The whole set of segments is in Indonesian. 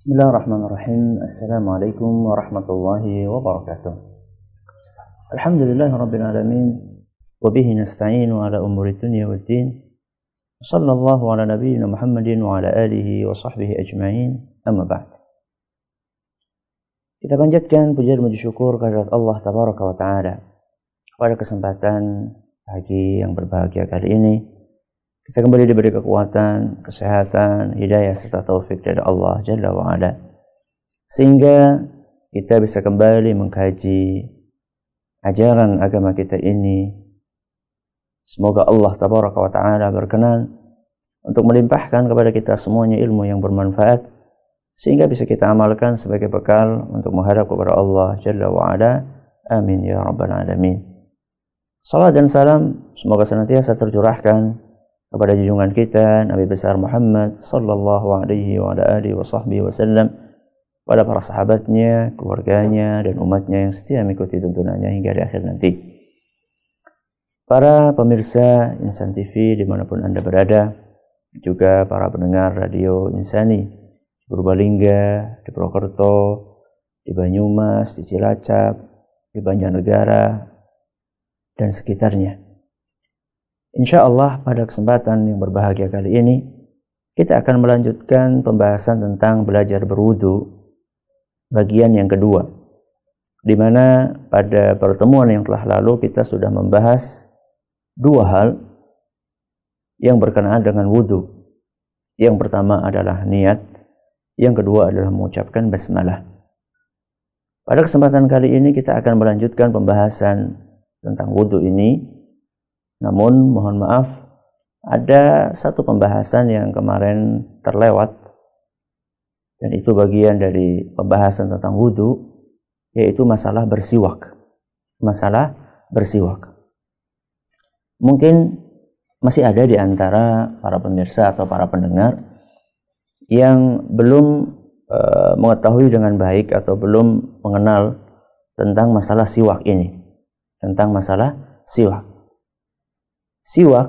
Bismillahirrahmanirrahim. Assalamualaikum warahmatullahi wabarakatuh. Alhamdulillah rabbil alamin. Wabihi nasta'inu ala umuri dunia wa din. Sallallahu ala nabiyyina Muhammadin wa ala alihi wa sahbihi ajma'in. Amma ba'd. Kita panjatkan puja dan syukur kehadirat Allah tabaraka wa taala. Pada kesempatan pagi yang berbahagia kali ini, kita kembali diberi kekuatan, kesehatan, hidayah serta taufik dari Allah Jalla wa. Sehingga kita bisa kembali mengkaji ajaran agama kita ini. Semoga Allah Tabaraka wa Ta'ala berkenan untuk melimpahkan kepada kita semuanya ilmu yang bermanfaat sehingga bisa kita amalkan sebagai bekal untuk menghadap kepada Allah Jalla wa. Amin ya rabbal alamin. Salam dan salam semoga senantiasa tercurahkan kepada junjungan kita Nabi besar Muhammad sallallahu alaihi wa ala alihi wa sahbihi wasallam pada para sahabatnya, keluarganya dan umatnya yang setia mengikuti tuntunannya hingga di akhir nanti. Para pemirsa Insan TV di mana pun Anda berada, juga para pendengar radio Insani di Purbalingga, di Purwokerto, di Banyumas, di Cilacap, di Banjarnegara, dan sekitarnya. Insya Allah pada kesempatan yang berbahagia kali ini kita akan melanjutkan pembahasan tentang belajar berwudu bagian yang kedua di mana pada pertemuan yang telah lalu kita sudah membahas dua hal yang berkenaan dengan wudu. Yang pertama adalah niat, yang kedua adalah mengucapkan basmalah. Pada kesempatan kali ini kita akan melanjutkan pembahasan tentang wudu ini namun mohon maaf ada satu pembahasan yang kemarin terlewat dan itu bagian dari pembahasan tentang wudhu yaitu masalah bersiwak. Masalah bersiwak. Mungkin masih ada di antara para pemirsa atau para pendengar yang belum e, mengetahui dengan baik atau belum mengenal tentang masalah siwak ini. Tentang masalah siwak. Siwak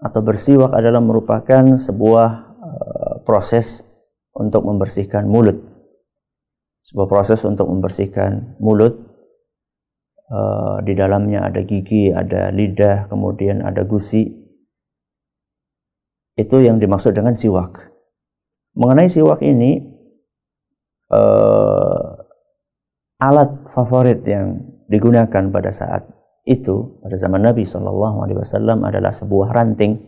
atau bersiwak adalah merupakan sebuah uh, proses untuk membersihkan mulut. Sebuah proses untuk membersihkan mulut. Uh, di dalamnya ada gigi, ada lidah, kemudian ada gusi. Itu yang dimaksud dengan siwak. Mengenai siwak ini, uh, alat favorit yang digunakan pada saat itu pada zaman Nabi Shallallahu Alaihi Wasallam adalah sebuah ranting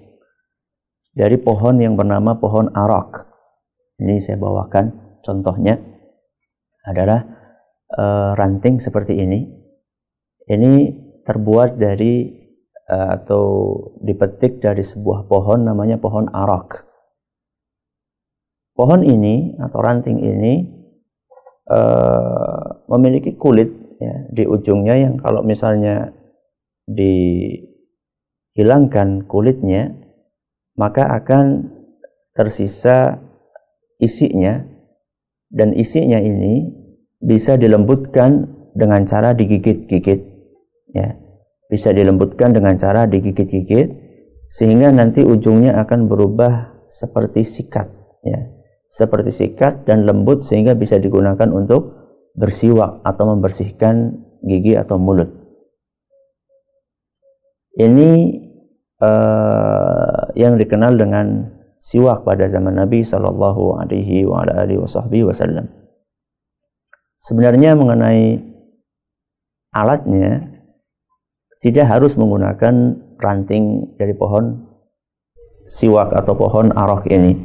dari pohon yang bernama pohon arak. Ini saya bawakan contohnya adalah uh, ranting seperti ini. Ini terbuat dari uh, atau dipetik dari sebuah pohon namanya pohon arak. Pohon ini atau ranting ini uh, memiliki kulit ya, di ujungnya yang kalau misalnya dihilangkan kulitnya maka akan tersisa isinya dan isinya ini bisa dilembutkan dengan cara digigit-gigit ya. Bisa dilembutkan dengan cara digigit-gigit sehingga nanti ujungnya akan berubah seperti sikat ya. Seperti sikat dan lembut sehingga bisa digunakan untuk bersiwak atau membersihkan gigi atau mulut ini uh, yang dikenal dengan siwak pada zaman Nabi Shallallahu Alaihi Wasallam. Sebenarnya mengenai alatnya tidak harus menggunakan ranting dari pohon siwak atau pohon arok ini.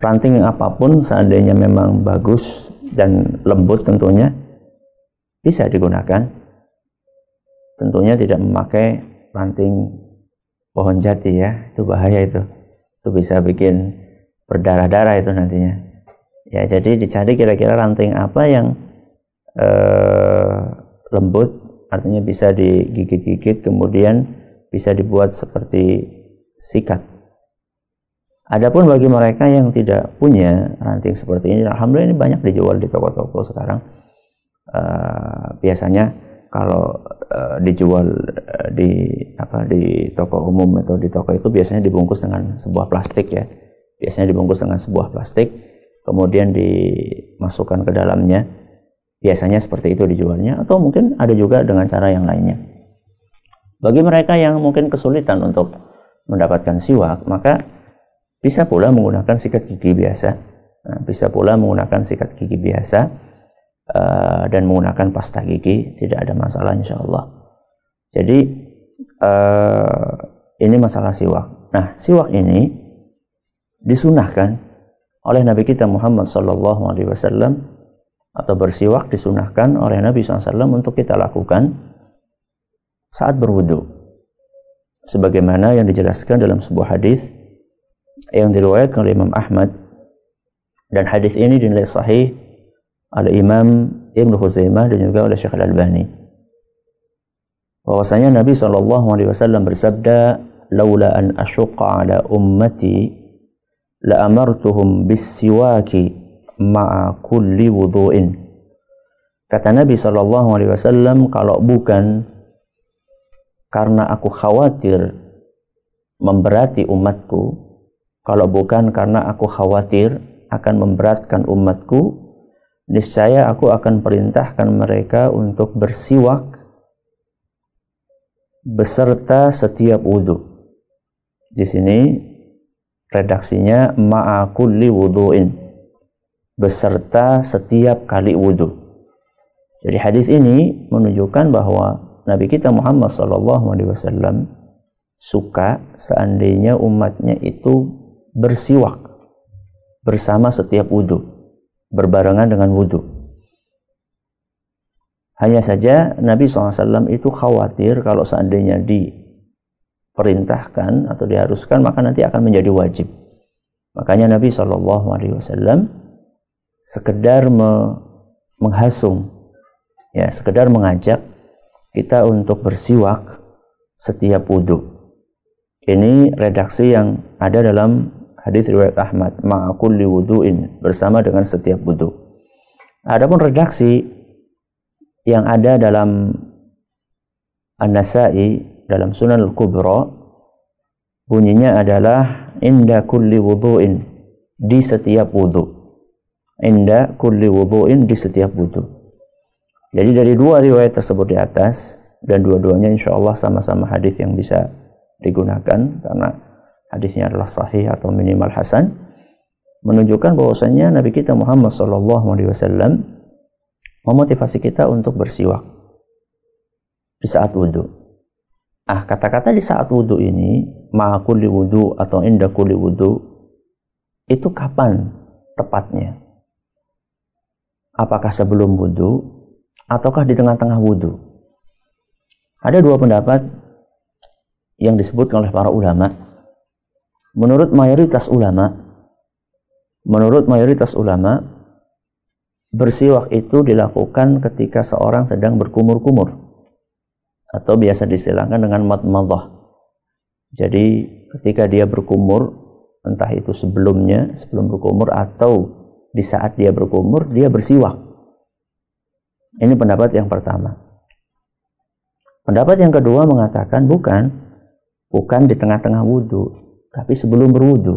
Ranting apa pun seandainya memang bagus dan lembut tentunya bisa digunakan tentunya tidak memakai ranting pohon jati ya. Itu bahaya itu. Itu bisa bikin berdarah-darah itu nantinya. Ya jadi dicari kira-kira ranting apa yang eh, lembut artinya bisa digigit-gigit kemudian bisa dibuat seperti sikat. Adapun bagi mereka yang tidak punya ranting seperti ini, alhamdulillah ini banyak dijual di toko-toko sekarang. Uh, biasanya kalau uh, dijual uh, di apa di toko umum atau di toko itu biasanya dibungkus dengan sebuah plastik ya biasanya dibungkus dengan sebuah plastik kemudian dimasukkan ke dalamnya. Biasanya seperti itu dijualnya atau mungkin ada juga dengan cara yang lainnya. Bagi mereka yang mungkin kesulitan untuk mendapatkan siwak, maka bisa pula menggunakan sikat gigi biasa. Nah, bisa pula menggunakan sikat gigi biasa uh, dan menggunakan pasta gigi, tidak ada masalah insya Allah. Jadi uh, ini masalah siwak. Nah, siwak ini disunahkan oleh Nabi kita Muhammad Sallallahu Alaihi Wasallam atau bersiwak disunahkan oleh Nabi SAW untuk kita lakukan saat berwudu. Sebagaimana yang dijelaskan dalam sebuah hadis yang diriwayatkan oleh Imam Ahmad dan hadis ini dinilai sahih oleh Imam Ibn Khuzaimah dan juga oleh Syekh Al-Albani. Bahwasanya Nabi SAW bersabda, "Laula an asyqa ala ummati la amartuhum bis-siwaki ma'a kulli wudu'in. Kata Nabi sallallahu alaihi wasallam, kalau bukan karena aku khawatir memberati umatku, kalau bukan karena aku khawatir akan memberatkan umatku, niscaya aku akan perintahkan mereka untuk bersiwak beserta setiap wudhu. Di sini redaksinya ma'a kulli wudu'in beserta setiap kali wudhu. Jadi hadis ini menunjukkan bahwa Nabi kita Muhammad SAW suka seandainya umatnya itu bersiwak bersama setiap wudhu, berbarengan dengan wudhu. Hanya saja Nabi SAW itu khawatir kalau seandainya diperintahkan atau diharuskan maka nanti akan menjadi wajib. Makanya Nabi SAW sekedar me menghasung ya sekedar mengajak kita untuk bersiwak setiap wudhu ini redaksi yang ada dalam hadis riwayat Ahmad ma'akulli wudhuin bersama dengan setiap wudhu adapun redaksi yang ada dalam An-Nasai dalam Sunan Al-Kubra bunyinya adalah inda kulli wudhuin di setiap wudhu inda kulli wudu'in di setiap wudhu. Jadi dari dua riwayat tersebut di atas dan dua-duanya insya Allah sama-sama hadis yang bisa digunakan karena hadisnya adalah sahih atau minimal hasan menunjukkan bahwasanya Nabi kita Muhammad Shallallahu Alaihi Wasallam memotivasi kita untuk bersiwak di saat wudhu. Ah kata-kata di saat wudhu ini ma'akuli wudhu atau indah kuli wudhu itu kapan tepatnya? apakah sebelum wudhu ataukah di tengah-tengah wudhu. Ada dua pendapat yang disebutkan oleh para ulama. Menurut mayoritas ulama, menurut mayoritas ulama, bersiwak itu dilakukan ketika seorang sedang berkumur-kumur atau biasa distilahkan dengan madmadah. Jadi ketika dia berkumur, entah itu sebelumnya, sebelum berkumur atau di saat dia berkumur dia bersiwak. Ini pendapat yang pertama. Pendapat yang kedua mengatakan bukan, bukan di tengah-tengah wudhu, tapi sebelum berwudhu,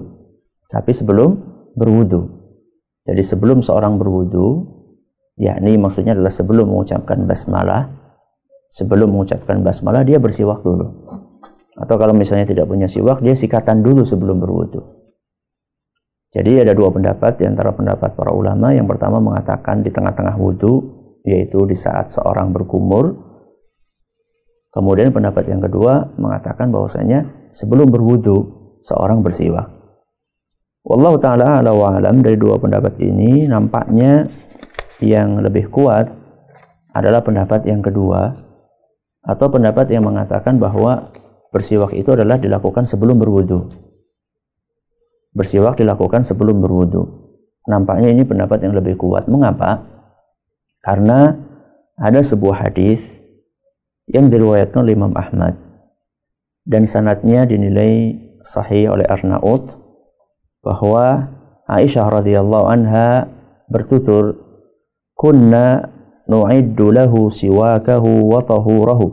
tapi sebelum berwudhu. Jadi sebelum seorang berwudhu, yakni maksudnya adalah sebelum mengucapkan basmalah, sebelum mengucapkan basmalah dia bersiwak dulu. Atau kalau misalnya tidak punya siwak, dia sikatan dulu sebelum berwudhu. Jadi ada dua pendapat di antara pendapat para ulama. Yang pertama mengatakan di tengah-tengah wudhu, yaitu di saat seorang berkumur. Kemudian pendapat yang kedua mengatakan bahwasanya sebelum berwudhu seorang bersiwak. Wallahu taala ala wa dari dua pendapat ini nampaknya yang lebih kuat adalah pendapat yang kedua atau pendapat yang mengatakan bahwa bersiwak itu adalah dilakukan sebelum berwudhu bersiwak dilakukan sebelum berwudu. Nampaknya ini pendapat yang lebih kuat. Mengapa? Karena ada sebuah hadis yang diriwayatkan oleh Imam Ahmad dan sanatnya dinilai sahih oleh Arnaud bahwa Aisyah radhiyallahu anha bertutur kunna nu'iddu lahu siwakahu wa tahurahu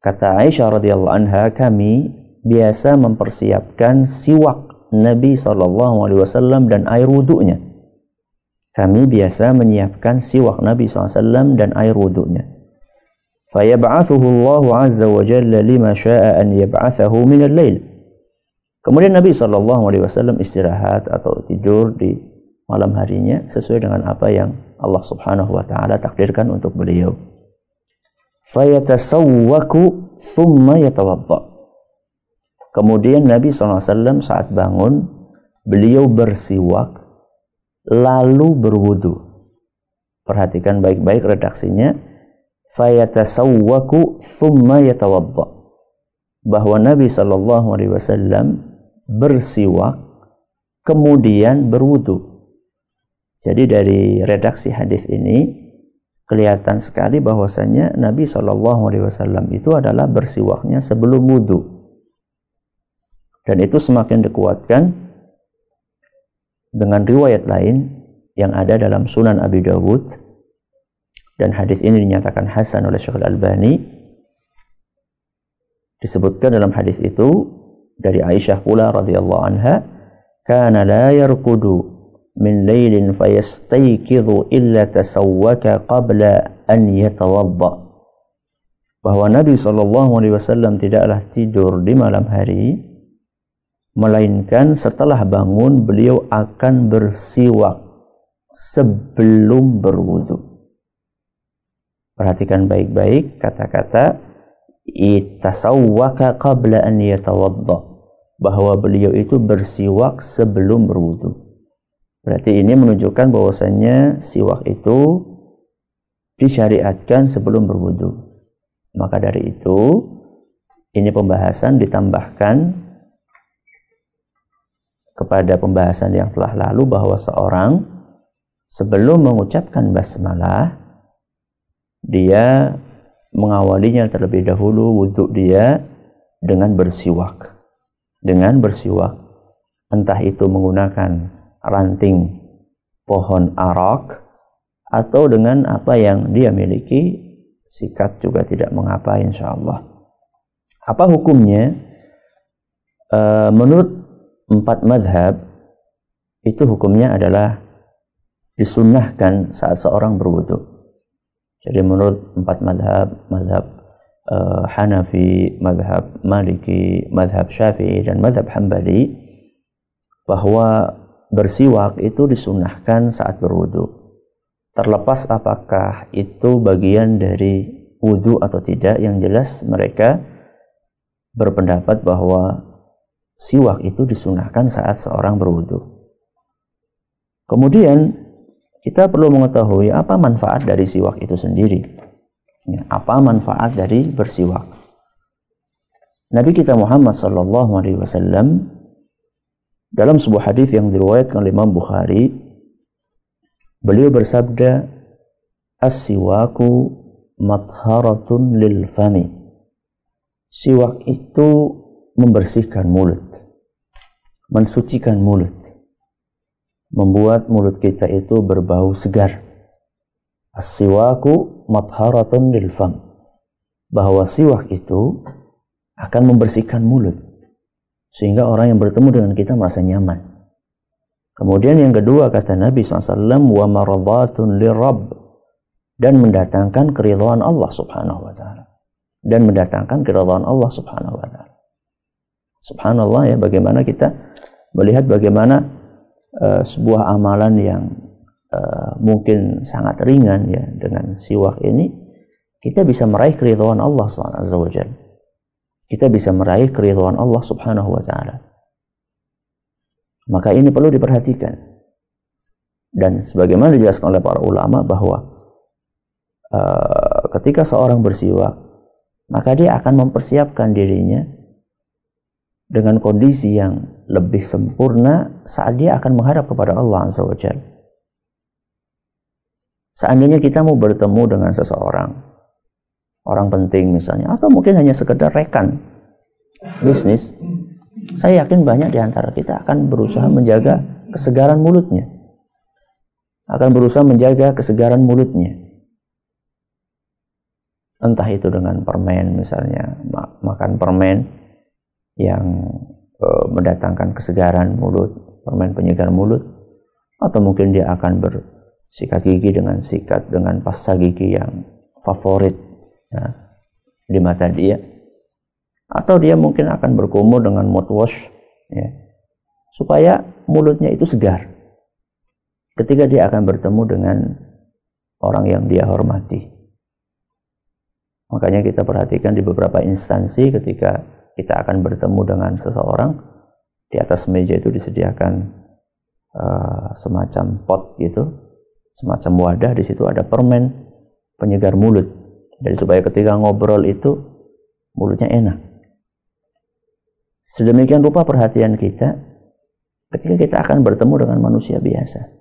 kata Aisyah radhiyallahu anha kami biasa mempersiapkan siwak Nabi Shallallahu Alaihi Wasallam dan air wudhunya. Kami biasa menyiapkan siwak Nabi SAW dan air wudhunya. فيبعثه الله عز وجل لما شاء أن يبعثه من الليل. Kemudian Nabi Shallallahu Alaihi Wasallam istirahat atau tidur di malam harinya sesuai dengan apa yang Allah Subhanahu Wa Taala takdirkan untuk beliau. Fayatasawwaku thumma yatawadda. Kemudian Nabi SAW saat bangun, beliau bersiwak, lalu berwudu. Perhatikan baik-baik redaksinya fayatasawwaku thumma yatawadda bahwa Nabi sallallahu alaihi wasallam bersiwak kemudian berwudu. Jadi dari redaksi hadis ini kelihatan sekali bahwasanya Nabi Shallallahu Alaihi Wasallam itu adalah bersiwaknya sebelum wudhu dan itu semakin dikuatkan dengan riwayat lain yang ada dalam Sunan Abi Dawud dan hadis ini dinyatakan hasan oleh Syekh Al-Albani disebutkan dalam hadis itu dari Aisyah pula radhiyallahu anha kana la yarqudu min lailin fayastayqidhu illa tasawwaka qabla an yatawadda. Bahwa Nabi sallallahu alaihi wasallam tidaklah tidur di malam hari melainkan setelah bangun beliau akan bersiwak sebelum berwudu Perhatikan baik-baik kata-kata itasawwaka qabla an yatawadda bahwa beliau itu bersiwak sebelum berwudu. Berarti ini menunjukkan bahwasanya siwak itu disyariatkan sebelum berwudu. Maka dari itu ini pembahasan ditambahkan kepada pembahasan yang telah lalu bahwa seorang sebelum mengucapkan basmalah dia mengawalinya terlebih dahulu wudhu dia dengan bersiwak. Dengan bersiwak. Entah itu menggunakan ranting pohon arak atau dengan apa yang dia miliki sikat juga tidak mengapa insya Allah. Apa hukumnya? E, menurut empat madhab itu hukumnya adalah disunnahkan saat seorang berwudhu. Jadi menurut empat madhab, madhab uh, Hanafi, madhab Maliki, madhab Syafi'i, dan madhab Hambali, bahwa bersiwak itu disunahkan saat berwudu. Terlepas apakah itu bagian dari wudu atau tidak, yang jelas mereka berpendapat bahwa siwak itu disunahkan saat seorang berwudu. Kemudian kita perlu mengetahui apa manfaat dari siwak itu sendiri. Ya, apa manfaat dari bersiwak? Nabi kita Muhammad sallallahu alaihi wasallam dalam sebuah hadis yang diriwayatkan oleh Imam Bukhari beliau bersabda as-siwaku matharatun lil fami siwak itu membersihkan mulut mensucikan mulut membuat mulut kita itu berbau segar. As-siwaku matharatun lil fam. Bahwa siwak itu akan membersihkan mulut sehingga orang yang bertemu dengan kita merasa nyaman. Kemudian yang kedua kata Nabi SAW wa maradhatun lirab dan mendatangkan keridhaan Allah Subhanahu wa taala dan mendatangkan keridhaan Allah Subhanahu wa taala. Subhanallah ya bagaimana kita melihat bagaimana uh, sebuah amalan yang uh, mungkin sangat ringan ya dengan siwak ini kita bisa meraih keridhaan Allah wa Kita bisa meraih keridhaan Allah Subhanahu wa taala. Maka ini perlu diperhatikan. Dan sebagaimana dijelaskan oleh para ulama bahwa uh, ketika seorang bersiwak maka dia akan mempersiapkan dirinya dengan kondisi yang lebih sempurna saat dia akan menghadap kepada Allah Azza wa Seandainya kita mau bertemu dengan seseorang, orang penting misalnya, atau mungkin hanya sekedar rekan bisnis, saya yakin banyak di antara kita akan berusaha menjaga kesegaran mulutnya. Akan berusaha menjaga kesegaran mulutnya. Entah itu dengan permen misalnya, makan permen yang uh, mendatangkan kesegaran mulut, permen penyegar mulut, atau mungkin dia akan bersikat gigi dengan sikat dengan pasta gigi yang favorit ya, di mata dia, atau dia mungkin akan berkumur dengan mouthwash, ya, supaya mulutnya itu segar. Ketika dia akan bertemu dengan orang yang dia hormati. Makanya kita perhatikan di beberapa instansi ketika kita akan bertemu dengan seseorang, di atas meja itu disediakan uh, semacam pot gitu, semacam wadah di situ ada permen penyegar mulut. Jadi supaya ketika ngobrol itu mulutnya enak. Sedemikian rupa perhatian kita ketika kita akan bertemu dengan manusia biasa.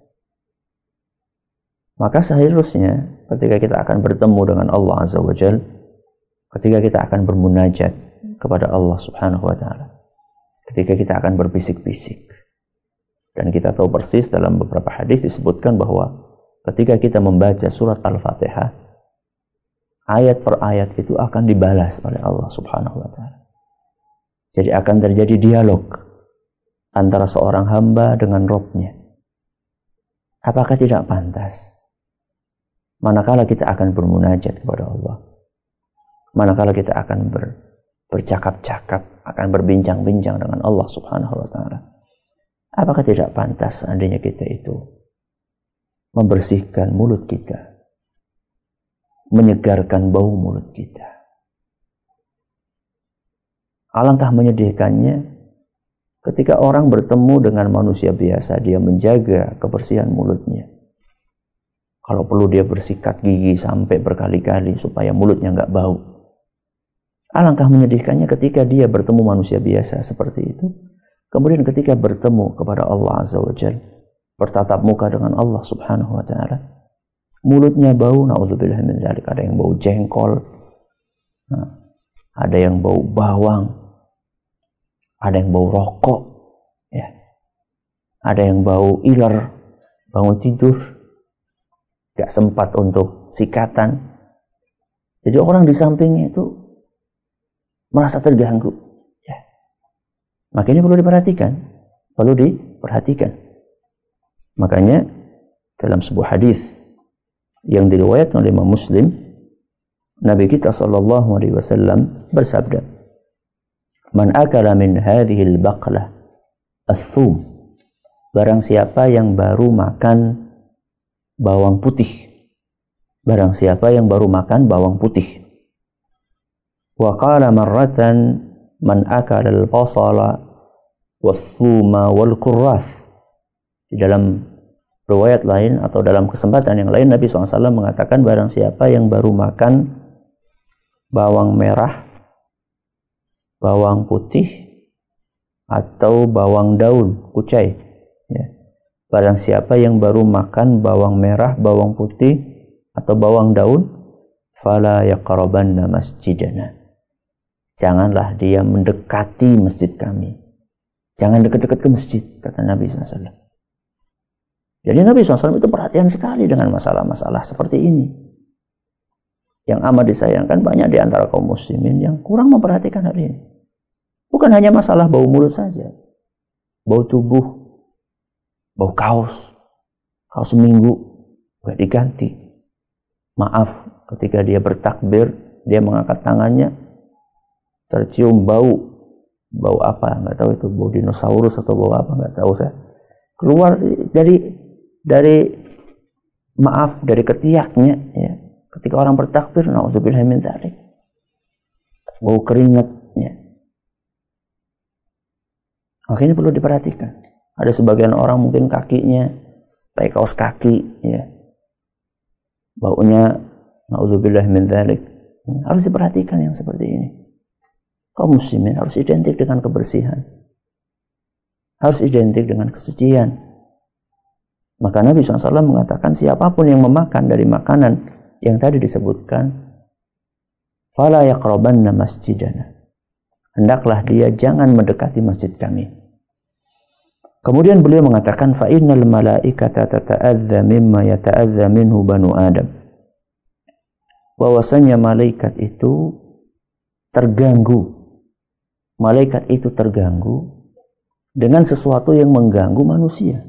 Maka seharusnya ketika kita akan bertemu dengan Allah Azza wa Jal, ketika kita akan bermunajat kepada Allah Subhanahu wa taala, ketika kita akan berbisik-bisik, dan kita tahu persis dalam beberapa hadis disebutkan bahwa ketika kita membaca surat Al-Fatihah, ayat per ayat itu akan dibalas oleh Allah Subhanahu wa taala. Jadi akan terjadi dialog antara seorang hamba dengan Robnya. Apakah tidak pantas? Manakala kita akan bermunajat kepada Allah. Manakala kita akan ber, bercakap-cakap, akan berbincang-bincang dengan Allah Subhanahu wa taala Apakah tidak pantas seandainya kita itu membersihkan mulut kita, menyegarkan bau mulut kita? Alangkah menyedihkannya ketika orang bertemu dengan manusia biasa, dia menjaga kebersihan mulutnya. Kalau perlu dia bersikat gigi sampai berkali-kali supaya mulutnya nggak bau. Alangkah menyedihkannya ketika dia bertemu manusia biasa seperti itu, Kemudian ketika bertemu kepada Allah Azza wa Jal, bertatap muka dengan Allah Subhanahu wa taala, mulutnya bau, naudzubillah min dzalik, ada yang bau jengkol, nah, ada yang bau bawang, ada yang bau rokok, ya. Ada yang bau iler, bangun tidur, gak sempat untuk sikatan. Jadi orang di sampingnya itu merasa terganggu. Maka ini perlu diperhatikan. Perlu diperhatikan. Makanya dalam sebuah hadis yang diriwayatkan oleh Imam Muslim, Nabi kita sallallahu alaihi wasallam bersabda, "Man akala min hadhihi al-baqlah ath-thum" Barang siapa yang baru makan bawang putih. Barang siapa yang baru makan bawang putih. Marratan man akala al-basala wathuma wal kurras. Di dalam riwayat lain atau dalam kesempatan yang lain Nabi SAW mengatakan barang siapa yang baru makan bawang merah, bawang putih, atau bawang daun, kucai. Ya. Barang siapa yang baru makan bawang merah, bawang putih, atau bawang daun, fala yaqrabanna masjidana. Janganlah dia mendekati masjid kami. Jangan dekat-dekat ke masjid, kata Nabi SAW. Jadi Nabi SAW itu perhatian sekali dengan masalah-masalah seperti ini. Yang amat disayangkan banyak di antara kaum muslimin yang kurang memperhatikan hal ini. Bukan hanya masalah bau mulut saja. Bau tubuh, bau kaos, kaos seminggu, gak diganti. Maaf, ketika dia bertakbir, dia mengangkat tangannya, tercium bau. Bau apa? Nggak tahu itu. Bau dinosaurus atau bau apa? Nggak tahu saya. Keluar dari dari maaf dari ketiaknya ya. Ketika orang bertakbir dzalik bau keringatnya. Makanya perlu diperhatikan. Ada sebagian orang mungkin kakinya pakai kaos kaki ya. Baunya dzalik harus diperhatikan yang seperti ini kaum muslimin harus identik dengan kebersihan. Harus identik dengan kesucian. Maka Nabi SAW mengatakan siapa pun yang memakan dari makanan yang tadi disebutkan, fala yaqrabanna masjidana. Hendaklah dia jangan mendekati masjid kami. Kemudian beliau mengatakan fa innal malaikata tata'adza mimma yata'adza minhu banu Adam. Bahwasanya malaikat itu terganggu malaikat itu terganggu dengan sesuatu yang mengganggu manusia.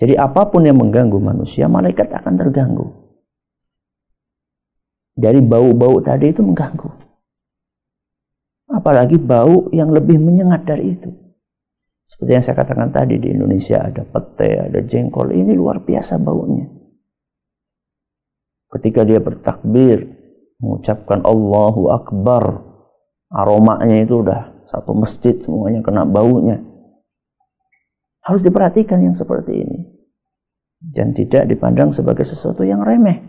Jadi apa pun yang mengganggu manusia, malaikat akan terganggu. Dari bau-bau tadi itu mengganggu. Apalagi bau yang lebih menyengat dari itu. Seperti yang saya katakan tadi di Indonesia ada pete, ada jengkol. Ini luar biasa baunya. Ketika dia bertakbir, mengucapkan Allahu Akbar, aromanya itu udah satu masjid semuanya kena baunya. Harus diperhatikan yang seperti ini. Dan tidak dipandang sebagai sesuatu yang remeh.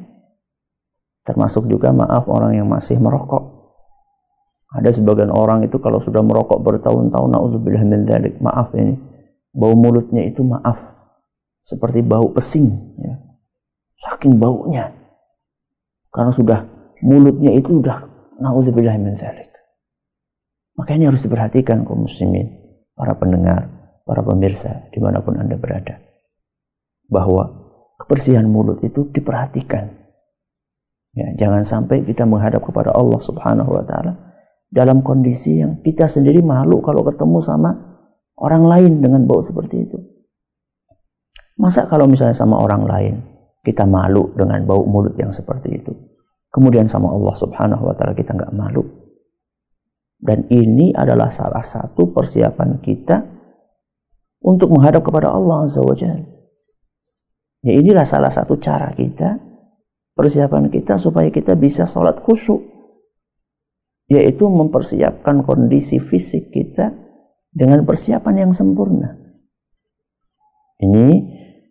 Termasuk juga maaf orang yang masih merokok. Ada sebagian orang itu kalau sudah merokok bertahun-tahun, na'udzubillah min maaf ini. Bau mulutnya itu maaf. Seperti bau pesing. Ya. Saking baunya. Karena sudah mulutnya itu sudah na'udzubillah min. Maka ini harus diperhatikan kaum muslimin, para pendengar, para pemirsa, di mana pun Anda berada. Bahwa kebersihan mulut itu diperhatikan. Ya, jangan sampai kita menghadap kepada Allah Subhanahu wa taala dalam kondisi yang kita sendiri malu kalau ketemu sama orang lain dengan bau seperti itu. Masa kalau misalnya sama orang lain kita malu dengan bau mulut yang seperti itu. Kemudian sama Allah Subhanahu wa taala kita nggak malu. Dan ini adalah salah satu persiapan kita untuk menghadap kepada Allah Azza wa Jalla. Ya inilah salah satu cara kita, persiapan kita supaya kita bisa sholat khusyuk. Yaitu mempersiapkan kondisi fisik kita dengan persiapan yang sempurna. Ini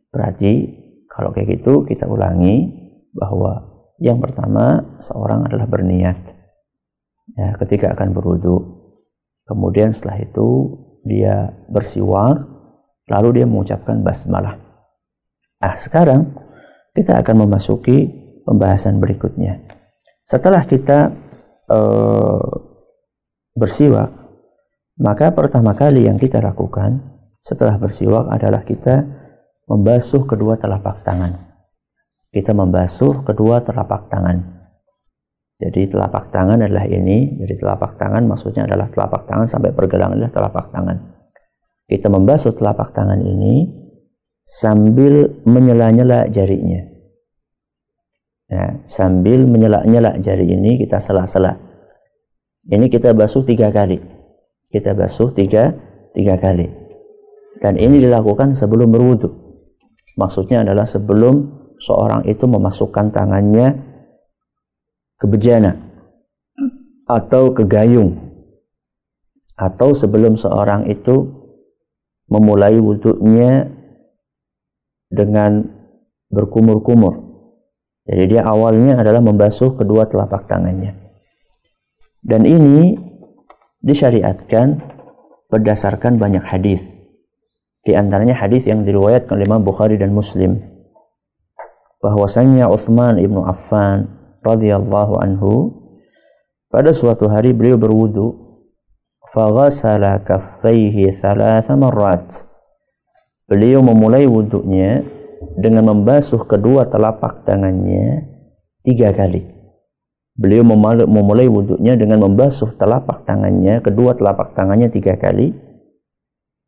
berarti kalau kayak gitu kita ulangi bahwa yang pertama seorang adalah berniat. Ya, ketika akan berwudu. Kemudian setelah itu dia bersiwak lalu dia mengucapkan basmalah. Ah, sekarang kita akan memasuki pembahasan berikutnya. Setelah kita uh, bersiwak, maka pertama kali yang kita lakukan setelah bersiwak adalah kita membasuh kedua telapak tangan. Kita membasuh kedua telapak tangan. Jadi telapak tangan adalah ini, jadi telapak tangan maksudnya adalah telapak tangan sampai pergelangan adalah telapak tangan kita membasuh telapak tangan ini sambil menyela-nyela jarinya. Ya, sambil menyela-nyela jari ini kita sela-sela. Ini kita basuh tiga kali. Kita basuh tiga, tiga kali. Dan ini dilakukan sebelum berwudu. Maksudnya adalah sebelum seorang itu memasukkan tangannya ke bejana atau ke gayung atau sebelum seorang itu memulai wudhunya dengan berkumur-kumur. Jadi dia awalnya adalah membasuh kedua telapak tangannya. Dan ini disyariatkan berdasarkan banyak hadis. Di antaranya hadis yang diriwayatkan oleh Imam Bukhari dan Muslim bahwasanya Utsman ibnu Affan radhiyallahu anhu pada suatu hari beliau berwudu faghasala kaffaihi thalatha marrat. Beliau memulai wudhunya dengan membasuh kedua telapak tangannya tiga kali. Beliau memulai wudhunya dengan membasuh telapak tangannya, kedua telapak tangannya tiga kali.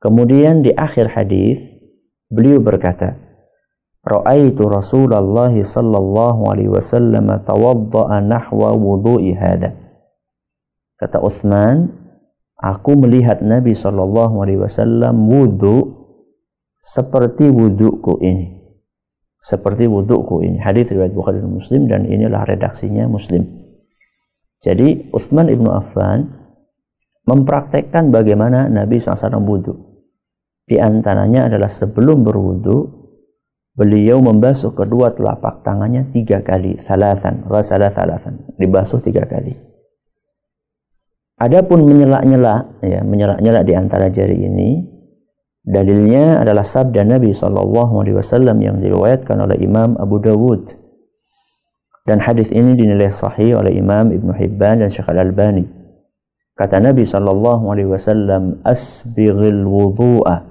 Kemudian di akhir hadis beliau berkata, Ra'aitu Rasulullah sallallahu alaihi wasallam tawadda'a nahwa wudu'i hadha. Kata Uthman, aku melihat Nabi Shallallahu Alaihi Wasallam wudhu seperti wudhuku ini, seperti wudhuku ini. Hadis riwayat Bukhari dan Muslim dan inilah redaksinya Muslim. Jadi Utsman ibnu Affan mempraktekkan bagaimana Nabi SAW wudhu. Di antaranya adalah sebelum berwudhu, beliau membasuh kedua telapak tangannya tiga kali, salatan, ghasala salatan, dibasuh tiga kali. Adapun menyela-nyela, ya, menyela-nyela di antara jari ini, dalilnya adalah sabda Nabi Shallallahu Alaihi Wasallam yang diriwayatkan oleh Imam Abu Dawud. Dan hadis ini dinilai sahih oleh Imam Ibn Hibban dan Syekh Al Albani. Kata Nabi Shallallahu Alaihi Wasallam, asbighil wudu'a,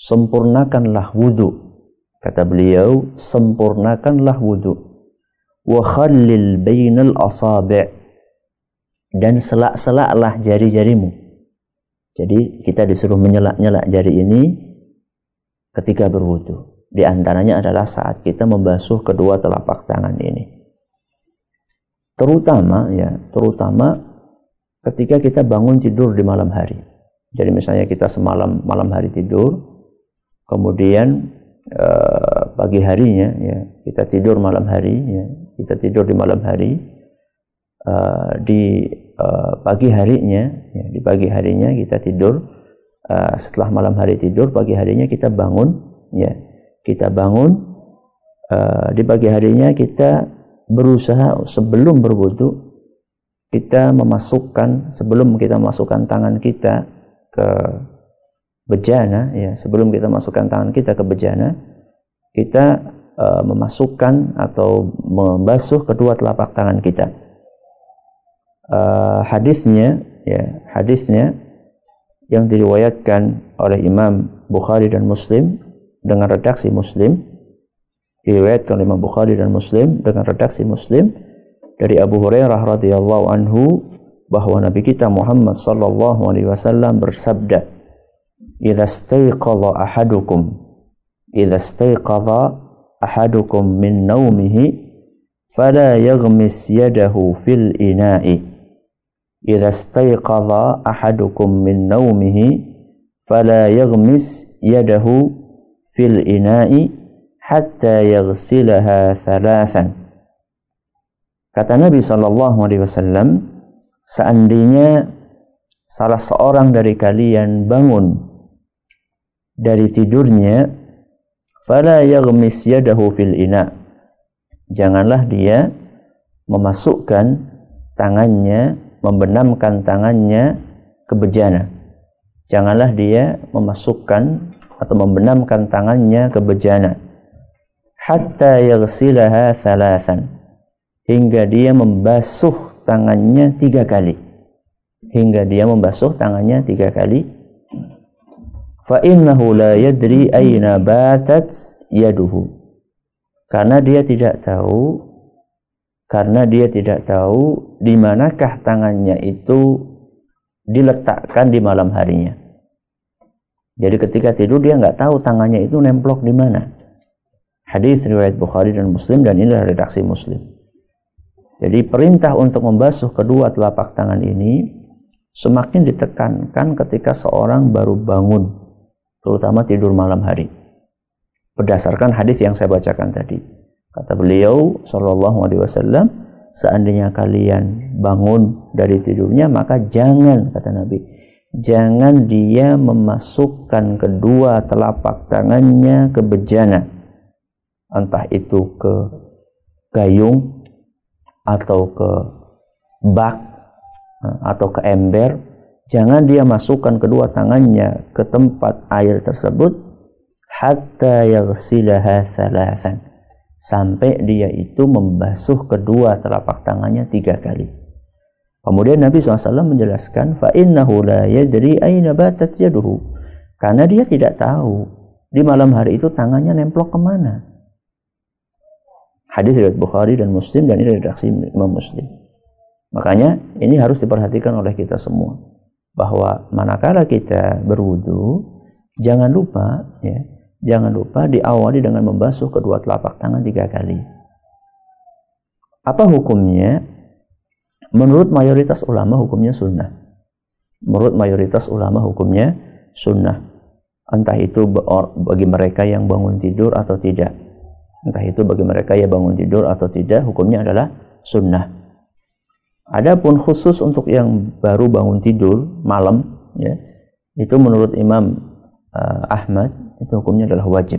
sempurnakanlah wudu. Kata beliau, sempurnakanlah wudu. Wa khallil bainal dan selak-selaklah jari-jarimu. Jadi kita disuruh menyelak-nyelak jari ini ketika berwudu. Di antaranya adalah saat kita membasuh kedua telapak tangan ini. Terutama ya, terutama ketika kita bangun tidur di malam hari. Jadi misalnya kita semalam malam hari tidur, kemudian uh, pagi harinya ya. Kita tidur malam hari ya. Kita tidur di malam hari uh, di uh, pagi harinya ya, di pagi harinya kita tidur uh, setelah malam hari tidur pagi harinya kita bangun ya. Kita bangun uh, di pagi harinya kita berusaha sebelum berwudu kita memasukkan sebelum kita masukkan tangan kita ke bejana ya sebelum kita masukkan tangan kita ke bejana kita uh, memasukkan atau membasuh kedua telapak tangan kita. Uh, hadisnya ya hadisnya yang diriwayatkan oleh Imam Bukhari dan Muslim dengan redaksi Muslim diriwayatkan oleh Imam Bukhari dan Muslim dengan redaksi Muslim dari Abu Hurairah radhiyallahu anhu bahwa Nabi kita Muhammad sallallahu alaihi wasallam bersabda idza stayqadha ahadukum idza stayqadha ahadukum min naumihi fala yaghmis yadahu fil ina'i idza stayqadha ahadukum min naumihi fala yaghmis yadahu fil ina'i hatta yaghsilaha thalathan kata Nabi sallallahu alaihi wasallam seandainya salah seorang dari kalian bangun dari tidurnya fala yaghmis yadahu fil ina. Janganlah dia memasukkan tangannya membenamkan tangannya ke bejana. Janganlah dia memasukkan atau membenamkan tangannya ke bejana. Hatta yaghsilaha thalathan. Hingga dia membasuh tangannya tiga kali. Hingga dia membasuh tangannya tiga kali fa innahu la yadri aina karena dia tidak tahu karena dia tidak tahu di manakah tangannya itu diletakkan di malam harinya. Jadi ketika tidur dia nggak tahu tangannya itu nemplok di mana. Hadis riwayat Bukhari dan Muslim dan inilah redaksi Muslim. Jadi perintah untuk membasuh kedua telapak tangan ini semakin ditekankan ketika seorang baru bangun terutama tidur malam hari. Berdasarkan hadis yang saya bacakan tadi. Kata beliau sallallahu alaihi wasallam, seandainya kalian bangun dari tidurnya maka jangan kata Nabi, jangan dia memasukkan kedua telapak tangannya ke bejana. Entah itu ke gayung atau ke bak atau ke ember Jangan dia masukkan kedua tangannya ke tempat air tersebut hatta yaghsilaha thalathan sampai dia itu membasuh kedua telapak tangannya tiga kali. Kemudian Nabi SAW menjelaskan fa innahu la yadri aina batat yaduhu karena dia tidak tahu di malam hari itu tangannya nemplok ke mana. Hadis riwayat Bukhari dan Muslim dan ini redaksi Imam Muslim. Makanya ini harus diperhatikan oleh kita semua bahwa manakala kita berwudu jangan lupa ya jangan lupa diawali dengan membasuh kedua telapak tangan tiga kali. Apa hukumnya? Menurut mayoritas ulama hukumnya sunnah. Menurut mayoritas ulama hukumnya sunnah. Entah itu bagi mereka yang bangun tidur atau tidak. Entah itu bagi mereka yang bangun tidur atau tidak hukumnya adalah sunnah Adapun khusus untuk yang baru bangun tidur malam, ya, itu menurut Imam uh, Ahmad itu hukumnya adalah wajib.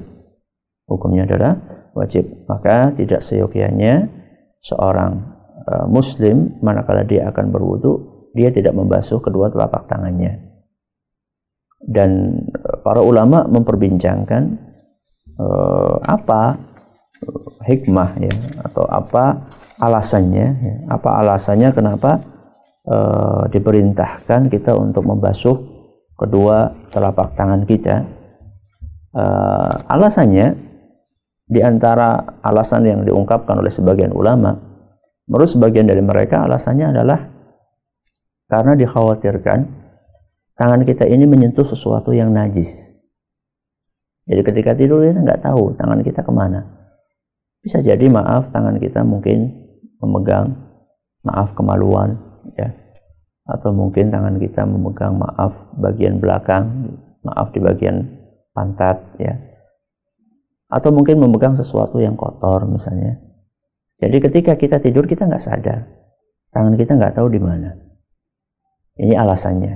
Hukumnya adalah wajib. Maka tidak seyogyanya seorang uh, Muslim manakala dia akan berwudu, dia tidak membasuh kedua telapak tangannya. Dan uh, para ulama memperbincangkan uh, apa hikmah ya atau apa alasannya ya. apa alasannya kenapa e, diperintahkan kita untuk membasuh kedua telapak tangan kita e, alasannya di antara alasan yang diungkapkan oleh sebagian ulama menurut sebagian dari mereka alasannya adalah karena dikhawatirkan tangan kita ini menyentuh sesuatu yang najis. Jadi ketika tidur kita nggak tahu tangan kita ke mana. Bisa jadi maaf tangan kita mungkin memegang maaf kemaluan ya. Atau mungkin tangan kita memegang maaf bagian belakang maaf di bagian pantat ya. Atau mungkin memegang sesuatu yang kotor misalnya. Jadi ketika kita tidur kita nggak sadar. Tangan kita nggak tahu di mana. Ini alasannya.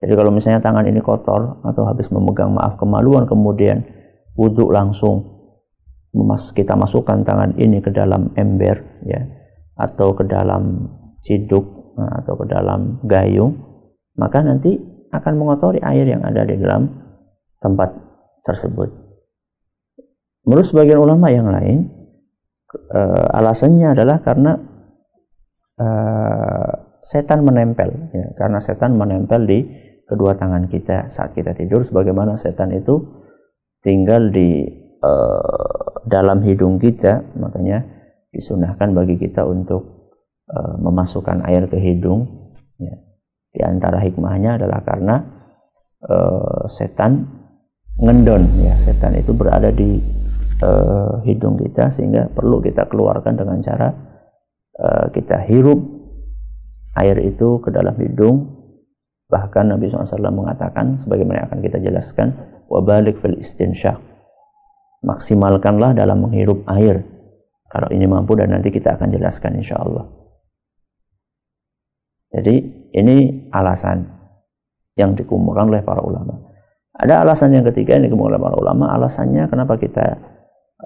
Jadi kalau misalnya tangan ini kotor atau habis memegang maaf kemaluan kemudian wudhu langsung kita masukkan tangan ini ke dalam ember ya atau ke dalam ciduk nah, atau ke dalam gayung maka nanti akan mengotori air yang ada di dalam tempat tersebut. Menurut sebagian ulama yang lain, uh, alasannya adalah karena uh, setan menempel, ya, karena setan menempel di kedua tangan kita saat kita tidur, sebagaimana setan itu tinggal di uh, dalam hidung kita, makanya disunahkan bagi kita untuk uh, memasukkan air ke hidung. Ya. Di antara hikmahnya adalah karena uh, setan ngendon, ya setan itu berada di uh, hidung kita sehingga perlu kita keluarkan dengan cara uh, kita hirup air itu ke dalam hidung. Bahkan Nabi SAW mengatakan, sebagaimana akan kita jelaskan, wabalik fil istinsyaq. Maksimalkanlah dalam menghirup air kalau ini mampu dan nanti kita akan jelaskan insya Allah. Jadi ini alasan yang dikumpulkan oleh para ulama. Ada alasan yang ketiga yang dikumpulkan oleh para ulama. Alasannya kenapa kita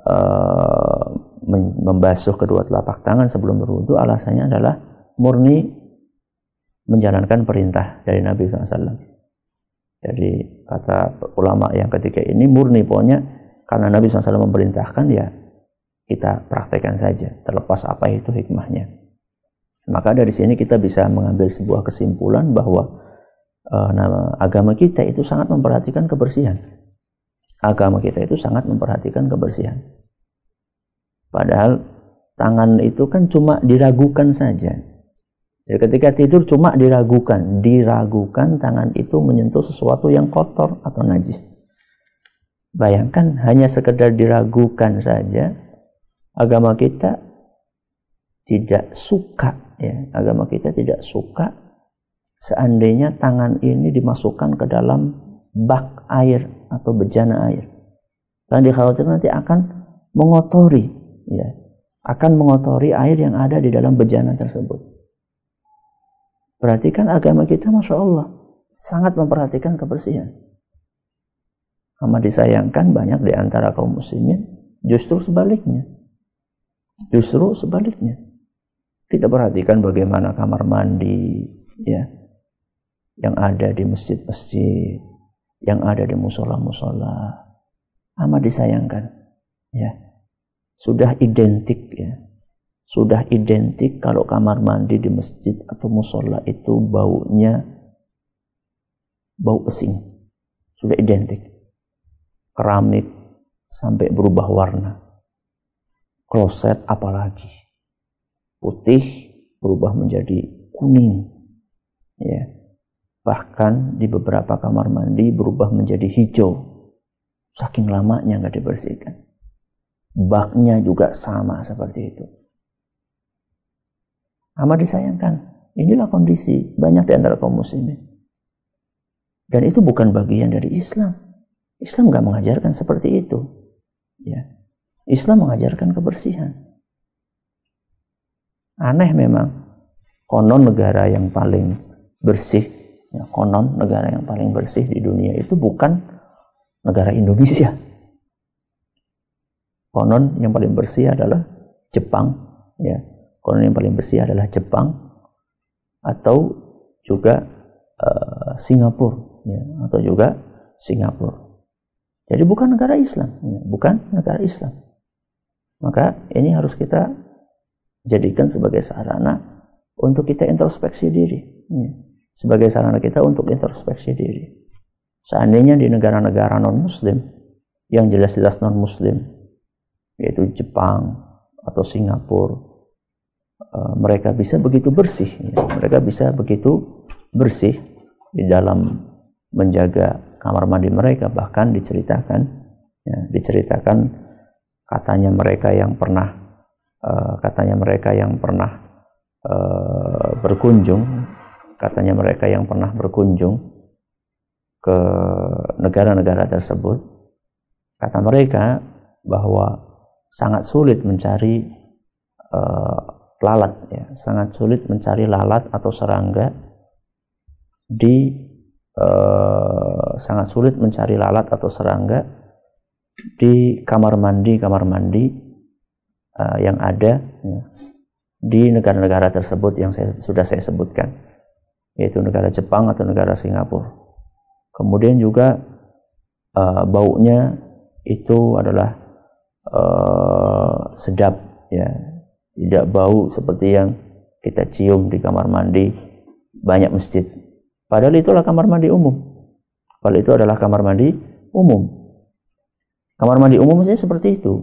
uh, membasuh kedua telapak tangan sebelum berwudu. Alasannya adalah murni menjalankan perintah dari Nabi SAW. Jadi kata ulama yang ketiga ini murni pokoknya karena Nabi SAW memerintahkan ya kita praktekkan saja terlepas apa itu hikmahnya. Maka dari sini kita bisa mengambil sebuah kesimpulan bahwa uh, nama agama kita itu sangat memperhatikan kebersihan. Agama kita itu sangat memperhatikan kebersihan. Padahal tangan itu kan cuma diragukan saja. Jadi ketika tidur cuma diragukan diragukan tangan itu menyentuh sesuatu yang kotor atau najis bayangkan hanya sekedar diragukan saja agama kita tidak suka ya. Agama kita tidak suka seandainya tangan ini dimasukkan ke dalam bak air atau bejana air. Karena dikhawatirkan nanti akan mengotori ya. Akan mengotori air yang ada di dalam bejana tersebut. Berarti kan agama kita masya Allah sangat memperhatikan kebersihan amat disayangkan banyak di antara kaum muslimin justru sebaliknya Justru sebaliknya. Kita perhatikan bagaimana kamar mandi ya yang ada di masjid-masjid, yang ada di musola-musola. Amat disayangkan ya. Sudah identik ya. Sudah identik kalau kamar mandi di masjid atau musola itu baunya bau pesing. Sudah identik. Keramik sampai berubah warna. Kloset apalagi? Putih berubah menjadi kuning. Ya. Bahkan di beberapa kamar mandi berubah menjadi hijau. Saking lamanya nggak dibersihkan. Baknya juga sama seperti itu. Amat disayangkan. Inilah kondisi banyak di antara kaum muslimin. Dan itu bukan bagian dari Islam Islam nggak mengajarkan seperti itu ya Islam mengajarkan kebersihan. Aneh memang. Konon negara yang paling bersih, ya, konon negara yang paling bersih di dunia itu bukan negara Indonesia. Konon yang paling bersih adalah Jepang, ya. Konon yang paling bersih adalah Jepang atau juga uh, Singapura, ya, atau juga Singapura. Jadi bukan negara Islam, ya, bukan negara Islam. Maka ini harus kita jadikan sebagai sarana untuk kita introspeksi diri. Ya. Sebagai sarana kita untuk introspeksi diri. Seandainya di negara-negara non-muslim, yang jelas-jelas non-muslim, yaitu Jepang atau Singapura, uh, mereka bisa begitu bersih. Ya. Mereka bisa begitu bersih di dalam menjaga kamar mandi mereka bahkan diceritakan ya, diceritakan katanya mereka yang pernah uh, katanya mereka yang pernah uh, berkunjung katanya mereka yang pernah berkunjung ke negara-negara tersebut. Kata mereka bahwa sangat sulit mencari uh, lalat ya sangat sulit mencari lalat atau serangga di uh, sangat sulit mencari lalat atau serangga di kamar mandi kamar mandi uh, yang ada ya, di negara-negara tersebut yang saya, sudah saya sebutkan yaitu negara Jepang atau negara Singapura. Kemudian juga uh, baunya itu adalah uh, sedap ya. Tidak bau seperti yang kita cium di kamar mandi banyak masjid Padahal itulah kamar mandi umum. Padahal itu adalah kamar mandi umum. Kamar mandi umum saja seperti itu.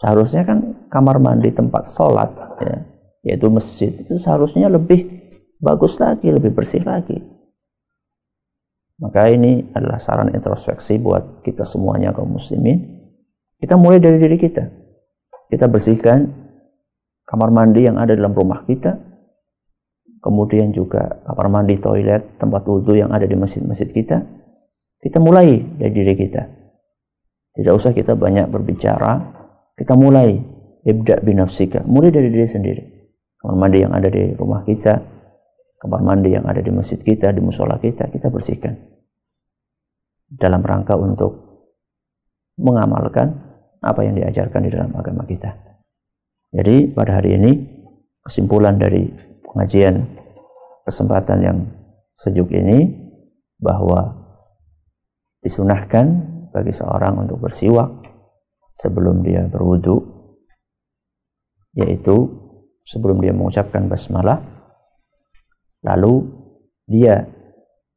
Seharusnya kan kamar mandi tempat sholat, ya, yaitu masjid, itu seharusnya lebih bagus lagi, lebih bersih lagi. Maka ini adalah saran introspeksi buat kita semuanya kaum muslimin. Kita mulai dari diri kita. Kita bersihkan kamar mandi yang ada dalam rumah kita, kemudian juga kamar mandi, toilet, tempat wudhu yang ada di masjid-masjid kita, kita mulai dari diri kita. Tidak usah kita banyak berbicara, kita mulai ibda binafsika, mulai dari diri sendiri. Kamar mandi yang ada di rumah kita, kamar mandi yang ada di masjid kita, di musola kita, kita bersihkan. Dalam rangka untuk mengamalkan apa yang diajarkan di dalam agama kita. Jadi pada hari ini kesimpulan dari pengajian kesempatan yang sejuk ini bahwa disunahkan bagi seorang untuk bersiwak sebelum dia berwudu yaitu sebelum dia mengucapkan basmalah. Lalu dia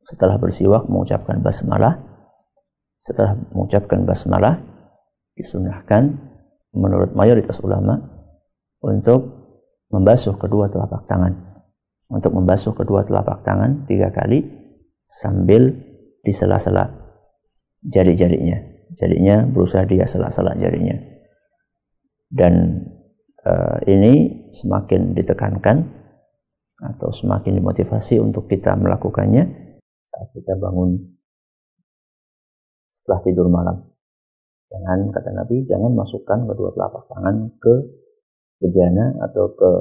setelah bersiwak mengucapkan basmalah. Setelah mengucapkan basmalah disunahkan menurut mayoritas ulama untuk membasuh kedua telapak tangan. Untuk membasuh kedua telapak tangan tiga kali sambil di sela-sela jari-jarinya. Jarinya berusaha dia sela-sela jarinya. Dan uh, ini semakin ditekankan atau semakin dimotivasi untuk kita melakukannya saat kita bangun setelah tidur malam. Jangan kata Nabi, jangan masukkan kedua telapak tangan ke bejana atau ke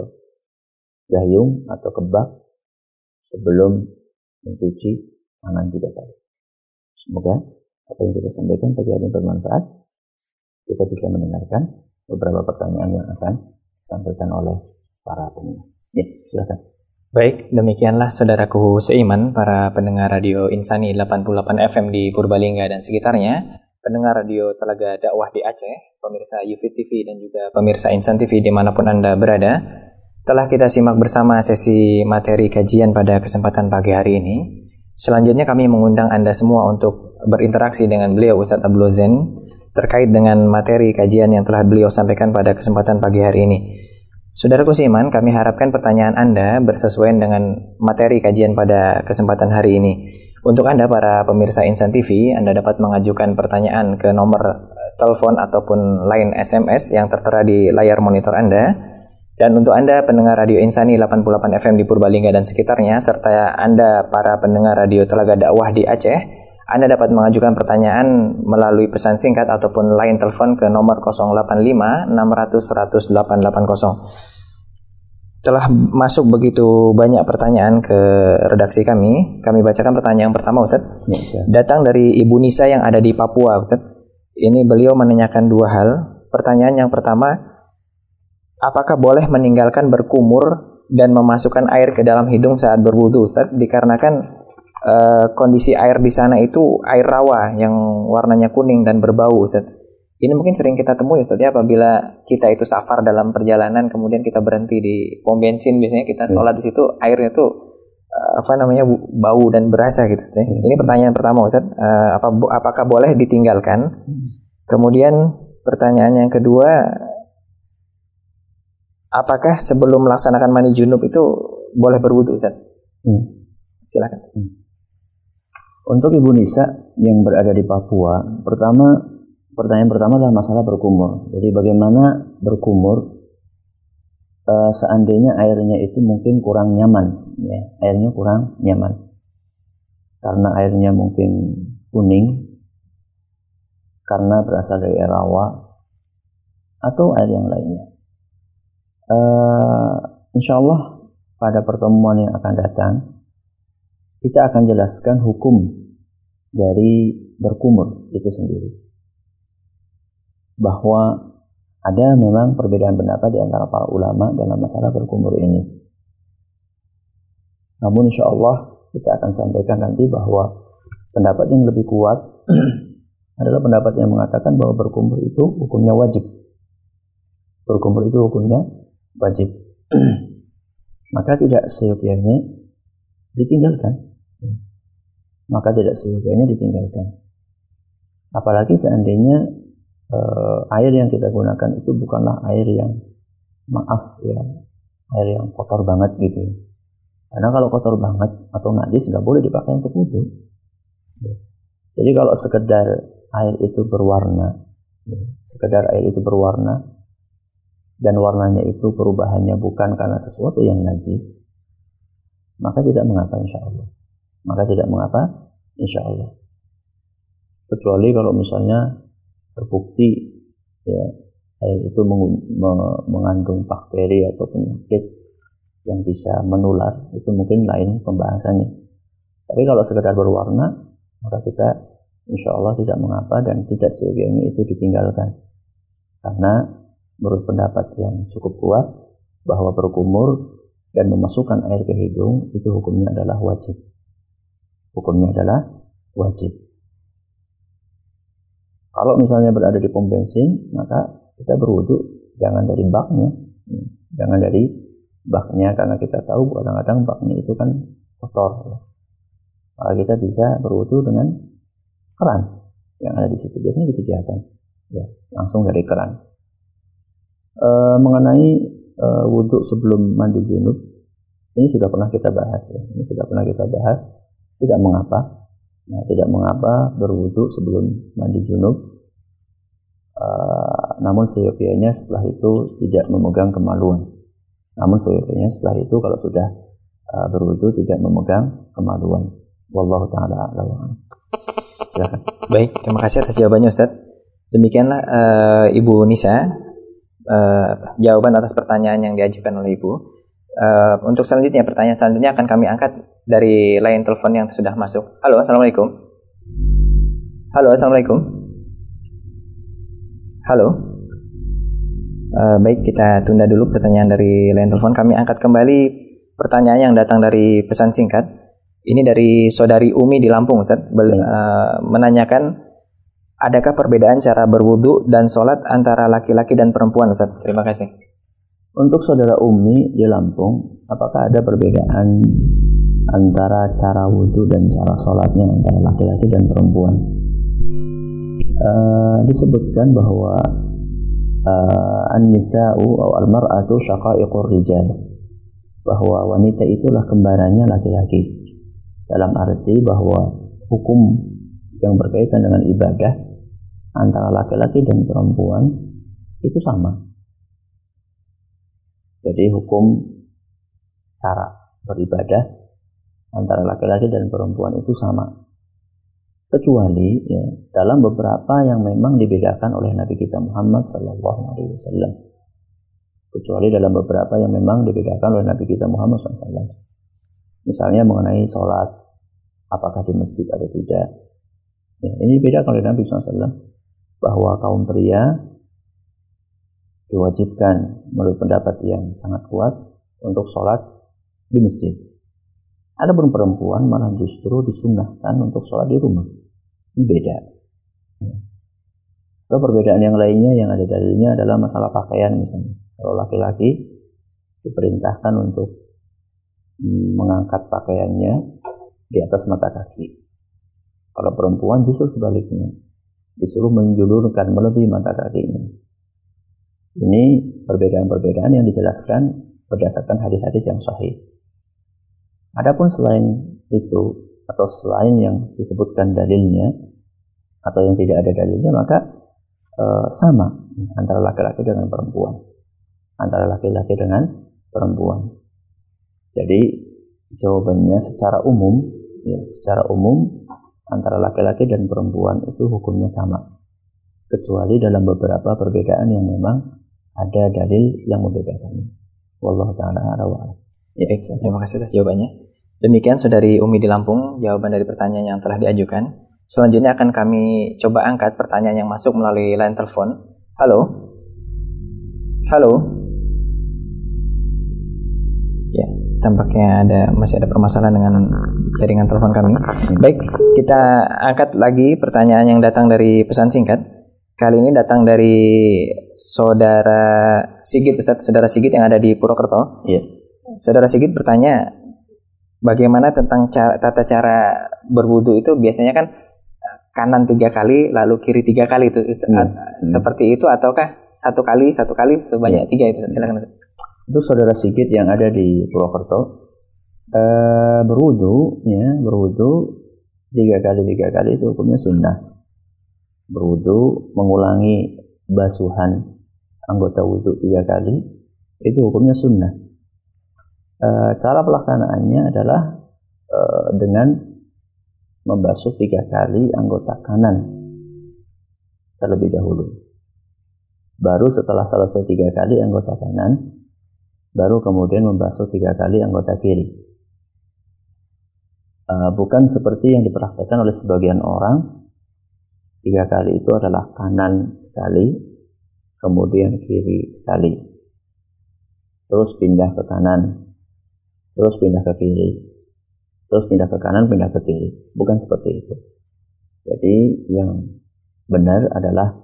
gayung atau ke bak sebelum mencuci tangan tiga kali. Semoga apa yang kita sampaikan bagi yang bermanfaat. Kita bisa mendengarkan beberapa pertanyaan yang akan disampaikan oleh para pendengar. Ya, silakan. Baik, demikianlah saudaraku seiman para pendengar radio Insani 88 FM di Purbalingga dan sekitarnya pendengar radio Telaga Dakwah di Aceh, pemirsa Yufit TV dan juga pemirsa Insan TV di mana pun Anda berada, telah kita simak bersama sesi materi kajian pada kesempatan pagi hari ini. Selanjutnya kami mengundang Anda semua untuk berinteraksi dengan beliau Ustadz Abdul Zen terkait dengan materi kajian yang telah beliau sampaikan pada kesempatan pagi hari ini. Saudara Kusiman, kami harapkan pertanyaan Anda bersesuaian dengan materi kajian pada kesempatan hari ini. Untuk Anda para pemirsa Insan TV, Anda dapat mengajukan pertanyaan ke nomor telepon ataupun line SMS yang tertera di layar monitor Anda. Dan untuk Anda pendengar Radio Insani 88 FM di Purbalingga dan sekitarnya, serta Anda para pendengar Radio Telaga Dakwah di Aceh, Anda dapat mengajukan pertanyaan melalui pesan singkat ataupun line telepon ke nomor 085 600 100 880 telah masuk begitu banyak pertanyaan ke redaksi kami. Kami bacakan pertanyaan pertama, Ustaz. Ya, Datang dari Ibu Nisa yang ada di Papua, Ustaz. Ini beliau menanyakan dua hal. Pertanyaan yang pertama, apakah boleh meninggalkan berkumur dan memasukkan air ke dalam hidung saat berwudu, Ustaz? Dikarenakan uh, kondisi air di sana itu air rawa yang warnanya kuning dan berbau, Ustaz. Ini mungkin sering kita temui Ustaz ya apabila kita itu safar dalam perjalanan kemudian kita berhenti di pom bensin biasanya kita hmm. sholat di situ airnya tuh uh, apa namanya bau dan berasa gitu Ustaz. Ya. Hmm. Ini pertanyaan pertama Ustaz, uh, apa apakah boleh ditinggalkan? Hmm. Kemudian pertanyaan yang kedua apakah sebelum melaksanakan mani junub itu boleh berwudu Ustaz? Hmm. Silakan. Hmm. Untuk Ibu Nisa yang berada di Papua, pertama pertanyaan pertama adalah masalah berkumur. Jadi bagaimana berkumur uh, seandainya airnya itu mungkin kurang nyaman, ya, airnya kurang nyaman. Karena airnya mungkin kuning, karena berasal dari air rawa, atau air yang lainnya. Uh, insya Allah pada pertemuan yang akan datang, kita akan jelaskan hukum dari berkumur itu sendiri. Bahwa ada memang perbedaan pendapat di antara para ulama dalam masalah berkumur ini. Namun insya Allah kita akan sampaikan nanti bahwa pendapat yang lebih kuat adalah pendapat yang mengatakan bahwa berkumur itu hukumnya wajib. Berkumur itu hukumnya wajib. Maka tidak seyogyanya ditinggalkan maka tidak seyogyanya ditinggalkan. Apalagi seandainya uh, air yang kita gunakan itu bukanlah air yang maaf ya, air yang kotor banget gitu. Ya. Karena kalau kotor banget atau najis nggak boleh dipakai untuk wudhu. Ya. Jadi kalau sekedar air itu berwarna, ya, sekedar air itu berwarna dan warnanya itu perubahannya bukan karena sesuatu yang najis, maka tidak mengapa insya Allah maka tidak mengapa insya Allah kecuali kalau misalnya terbukti ya air itu mengandung bakteri atau penyakit yang bisa menular itu mungkin lain pembahasannya. Tapi kalau sekedar berwarna maka kita insya Allah tidak mengapa dan tidak seyogianya itu ditinggalkan. Karena menurut pendapat yang cukup kuat bahwa berkumur dan memasukkan air ke hidung itu hukumnya adalah wajib. Hukumnya adalah wajib. Kalau misalnya berada di pom bensin, maka kita berwudu jangan dari baknya, jangan dari baknya karena kita tahu kadang-kadang baknya itu kan kotor. Maka kita bisa berwudu dengan keran yang ada di situ. Biasanya disediakan, ya langsung dari keran. E, mengenai e, wudhu sebelum mandi junub, ini sudah pernah kita bahas ya. Ini sudah pernah kita bahas tidak mengapa ya, tidak mengapa berwudu sebelum mandi junub. Uh, namun seyogianya setelah itu tidak memegang kemaluan. Namun seyogianya setelah itu kalau sudah uh, berwudu tidak memegang kemaluan. Wallahu taala silakan. Baik terima kasih atas jawabannya Ustaz. Demikianlah uh, Ibu Nisa uh, jawaban atas pertanyaan yang diajukan oleh Ibu. Uh, untuk selanjutnya pertanyaan selanjutnya akan kami angkat dari line telepon yang sudah masuk. Halo, assalamualaikum. Halo, assalamualaikum. Halo. Uh, baik, kita tunda dulu pertanyaan dari line telepon. Kami angkat kembali pertanyaan yang datang dari pesan singkat. Ini dari saudari Umi di Lampung, Ustaz. Bel, uh, menanyakan adakah perbedaan cara berwudu dan sholat antara laki-laki dan perempuan, Ustaz? Terima kasih. Untuk saudara Umi di Lampung, apakah ada perbedaan antara cara wudhu dan cara sholatnya antara laki-laki dan perempuan? Uh, disebutkan bahwa uh, an-nisa'u atau al-mar'atu syaqa'iqur rijal. Bahwa wanita itulah kembarannya laki-laki. Dalam arti bahwa hukum yang berkaitan dengan ibadah antara laki-laki dan perempuan itu sama. Jadi hukum cara beribadah antara laki-laki dan perempuan itu sama. Kecuali ya, dalam beberapa yang memang dibedakan oleh Nabi kita Muhammad Sallallahu Alaihi Wasallam. Kecuali dalam beberapa yang memang dibedakan oleh Nabi kita Muhammad SAW. Misalnya mengenai sholat, apakah di masjid atau tidak. Ya, ini beda oleh Nabi SAW. Bahwa kaum pria diwajibkan menurut pendapat yang sangat kuat untuk sholat di masjid. Ada pun perempuan malah justru disunahkan untuk sholat di rumah. Ini beda. Atau perbedaan yang lainnya yang ada dalilnya adalah masalah pakaian misalnya. Kalau laki-laki diperintahkan untuk mengangkat pakaiannya di atas mata kaki. Kalau perempuan justru sebaliknya, disuruh menjulurkan melebihi mata kakinya. Ini perbedaan-perbedaan yang dijelaskan berdasarkan hadis-hadis yang sahih. Adapun selain itu, atau selain yang disebutkan dalilnya atau yang tidak ada dalilnya maka e, sama antara laki-laki dengan perempuan. Antara laki-laki dengan perempuan. Jadi jawabannya secara umum ya secara umum antara laki-laki dan perempuan itu hukumnya sama. Kecuali dalam beberapa perbedaan yang memang ada dalil yang membedakannya. Wallahu taala ala Ya, terima kasih atas jawabannya. Demikian saudari Umi di Lampung, jawaban dari pertanyaan yang telah diajukan. Selanjutnya akan kami coba angkat pertanyaan yang masuk melalui line telepon. Halo? Halo? Ya, tampaknya ada masih ada permasalahan dengan jaringan telepon kami. Baik, kita angkat lagi pertanyaan yang datang dari pesan singkat. Kali ini datang dari saudara Sigit, Ustaz, saudara Sigit yang ada di Purwokerto. Iya. Saudara Sigit bertanya, bagaimana tentang cara, tata cara berwudu itu? Biasanya kan eh, kanan tiga kali lalu kiri tiga kali itu. Hmm. seperti itu ataukah satu kali satu kali sebanyak hmm. tiga itu? Silakan. Itu saudara Sigit yang ada di Purwokerto. Uh, berwudu ya berwudu tiga kali tiga kali itu hukumnya sunnah. Berwudu mengulangi basuhan anggota wudhu tiga kali itu hukumnya sunnah e, cara pelaksanaannya adalah e, dengan membasuh tiga kali anggota kanan terlebih dahulu. Baru setelah selesai tiga kali anggota kanan, baru kemudian membasuh tiga kali anggota kiri. E, bukan seperti yang dipraktekkan oleh sebagian orang, tiga kali itu adalah kanan sekali, kemudian kiri sekali. Terus pindah ke kanan, terus pindah ke kiri, terus pindah ke kanan, pindah ke kiri. Bukan seperti itu. Jadi yang benar adalah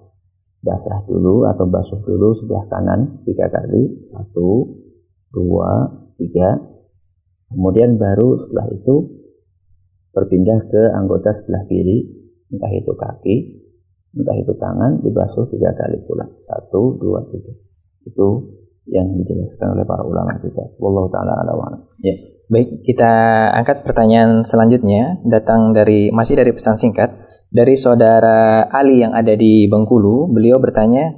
basah dulu atau basuh dulu sebelah kanan tiga kali, satu, dua, tiga. Kemudian baru setelah itu berpindah ke anggota sebelah kiri, entah itu kaki, entah itu tangan, dibasuh tiga kali pula. Satu, dua, tiga. Itu yang dijelaskan oleh para ulama kita. Wallahu taala ala Ya. Baik, kita angkat pertanyaan selanjutnya datang dari masih dari pesan singkat dari saudara Ali yang ada di Bengkulu. Beliau bertanya,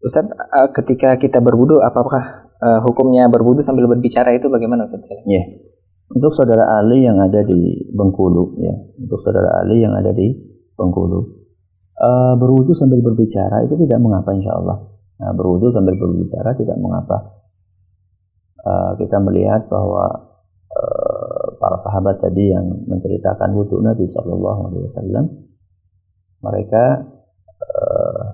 Ustadz, eh, ketika kita berwudu apakah uh, hukumnya berwudu sambil berbicara itu bagaimana Ustaz? Ya. Untuk saudara Ali yang ada di Bengkulu ya, untuk saudara Ali yang ada di Bengkulu uh, berwudu sambil berbicara itu tidak mengapa insya Allah Nah, berwudu sambil berbicara tidak mengapa. Uh, kita melihat bahwa uh, para sahabat tadi yang menceritakan wudhu Nabi Shallallahu Alaihi Wasallam, mereka uh,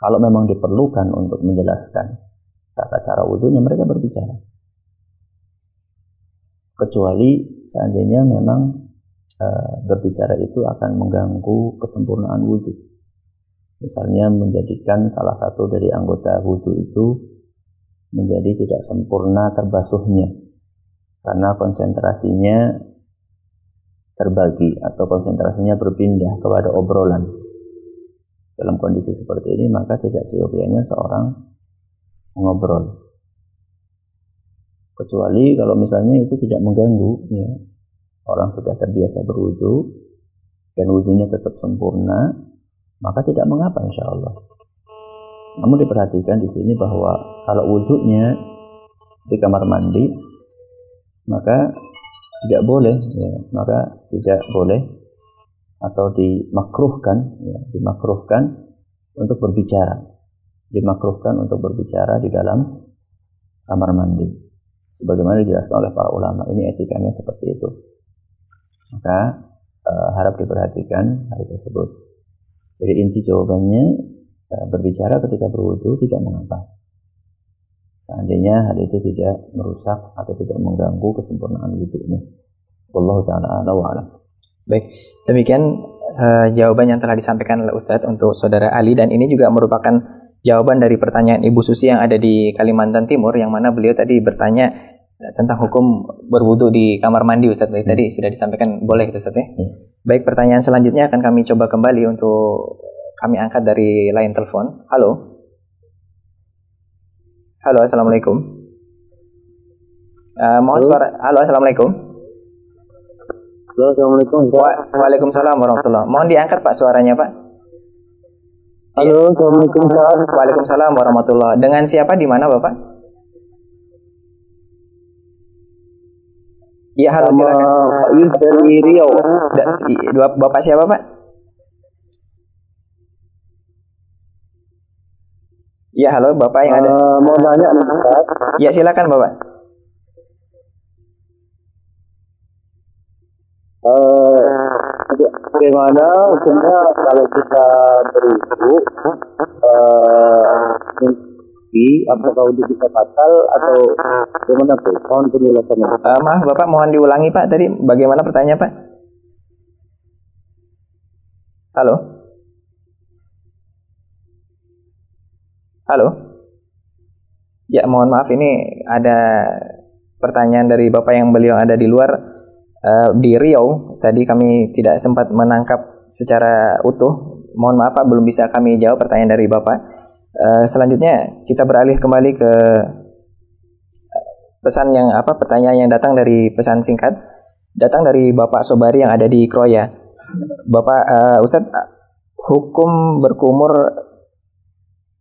kalau memang diperlukan untuk menjelaskan tata cara wudhunya, mereka berbicara. Kecuali seandainya memang uh, berbicara itu akan mengganggu kesempurnaan wudhu Misalnya menjadikan salah satu dari anggota wudhu itu menjadi tidak sempurna terbasuhnya karena konsentrasinya terbagi atau konsentrasinya berpindah kepada obrolan. Dalam kondisi seperti ini maka tidak seyogianya seorang mengobrol. Kecuali kalau misalnya itu tidak mengganggu ya. Orang sudah terbiasa berwudhu dan wudhunya tetap sempurna, maka tidak mengapa insya Allah. Namun diperhatikan di sini bahwa kalau wudhunya di kamar mandi, maka tidak boleh, ya, maka tidak boleh atau dimakruhkan, ya, dimakruhkan untuk berbicara, dimakruhkan untuk berbicara di dalam kamar mandi. Sebagaimana dijelaskan oleh para ulama, ini etikanya seperti itu. Maka uh, harap diperhatikan hal tersebut. Jadi inti jawabannya eh, berbicara ketika berwudu tidak mengapa. Seandainya hal itu tidak merusak atau tidak mengganggu kesempurnaan wudhunya. Wallahu taala ala wa alam. Baik, demikian uh, jawaban yang telah disampaikan oleh Ustadz untuk saudara Ali dan ini juga merupakan jawaban dari pertanyaan Ibu Susi yang ada di Kalimantan Timur yang mana beliau tadi bertanya tentang hukum berwudu di kamar mandi Ustadz. Baik, hmm. tadi sudah disampaikan boleh Ustadz ya. Hmm. Baik, pertanyaan selanjutnya akan kami coba kembali untuk kami angkat dari line telepon. Halo. Halo, assalamualaikum. Uh, mohon halo. suara. Halo, assalamualaikum. Halo, Assalamualaikum. Wa- Waalaikumsalam warahmatullahi Mohon diangkat Pak suaranya Pak. Halo, Assalamualaikum. Ustaz. Waalaikumsalam warahmatullahi Dengan siapa di mana Bapak? Iya halo Sama silakan. Pak Yus dari Riau. Da- i- Bapak siapa Pak? Iya halo Bapak yang ada. Eh, mau nanya nih. Ya silakan Bapak. Eh, bagaimana hukumnya kalau kita berwudu eh mimpi, apakah wudhu kita batal atau bagaimana tuh? Mohon penjelasannya. Eh, maaf Bapak mohon diulangi Pak tadi bagaimana pertanyaannya Pak? Halo? Halo? Ya mohon maaf ini ada pertanyaan dari Bapak yang beliau ada di luar eh, di Riau. Tadi kami tidak sempat menangkap secara utuh. Mohon maaf Pak belum bisa kami jawab pertanyaan dari Bapak. Eh, selanjutnya kita beralih kembali ke pesan yang apa pertanyaan yang datang dari pesan singkat datang dari Bapak Sobari yang ada di Kroya. Bapak eh, Ustadz hukum berkumur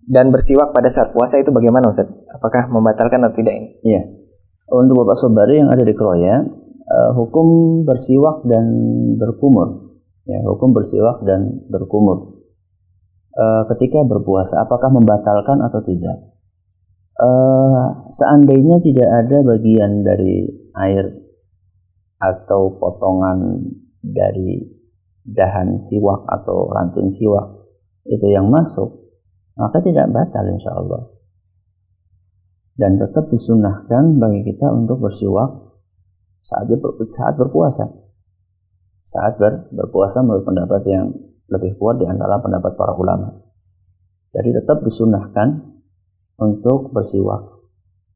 dan bersiwak pada saat puasa itu bagaimana Ustadz? Apakah membatalkan atau tidak ini? Iya. Untuk Bapak Sobari yang ada di Kroya, eh, hukum bersiwak dan berkumur. Ya, hukum bersiwak dan berkumur. Eh, ketika berpuasa, apakah membatalkan atau tidak? Eh, seandainya tidak ada bagian dari air atau potongan dari dahan siwak atau ranting siwak itu yang masuk, maka tidak batal insya Allah dan tetap disunahkan bagi kita untuk bersiwak saat ber, saat berpuasa. Saat ber, berpuasa menurut pendapat yang lebih kuat di antara pendapat para ulama. Jadi tetap disunahkan untuk bersiwak,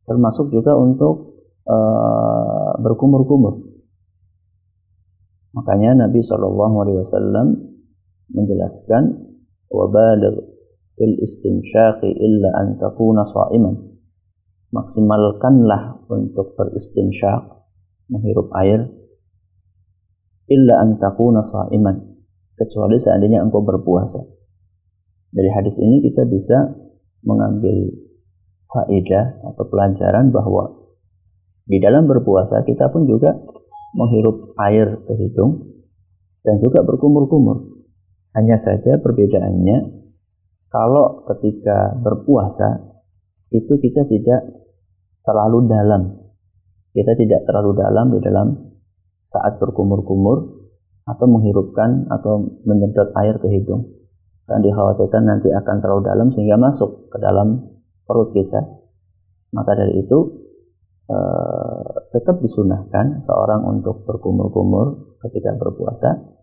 termasuk juga untuk uh, berkumur-kumur. Makanya Nabi Shallallahu Alaihi Wasallam menjelaskan wabaligh fil istinsyaqi illa an takuna sha'iman maksimalkanlah untuk beristinsyak menghirup air illa an takuna sha'iman kecuali seandainya engkau berpuasa dari hadis ini kita bisa mengambil faedah atau pelajaran bahwa di dalam berpuasa kita pun juga menghirup air ke hidung dan juga berkumur-kumur hanya saja perbedaannya kalau ketika berpuasa itu kita tidak terlalu dalam. Kita tidak terlalu dalam di dalam saat berkumur-kumur atau menghirupkan atau menyedot air ke hidung. Dan dikhawatirkan nanti akan terlalu dalam sehingga masuk ke dalam perut kita. Maka dari itu eh, tetap disunahkan seorang untuk berkumur-kumur ketika berpuasa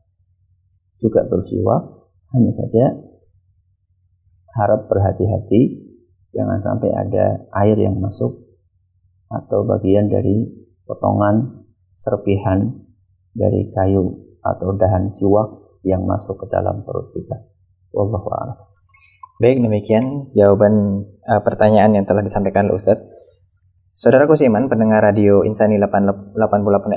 juga bersiwak hanya saja harap berhati-hati jangan sampai ada air yang masuk atau bagian dari potongan serpihan dari kayu atau dahan siwak yang masuk ke dalam perut kita. Wallahu a'lam. Baik, demikian jawaban uh, pertanyaan yang telah disampaikan oleh Ustadz. Saudaraku Siman, pendengar radio Insani 88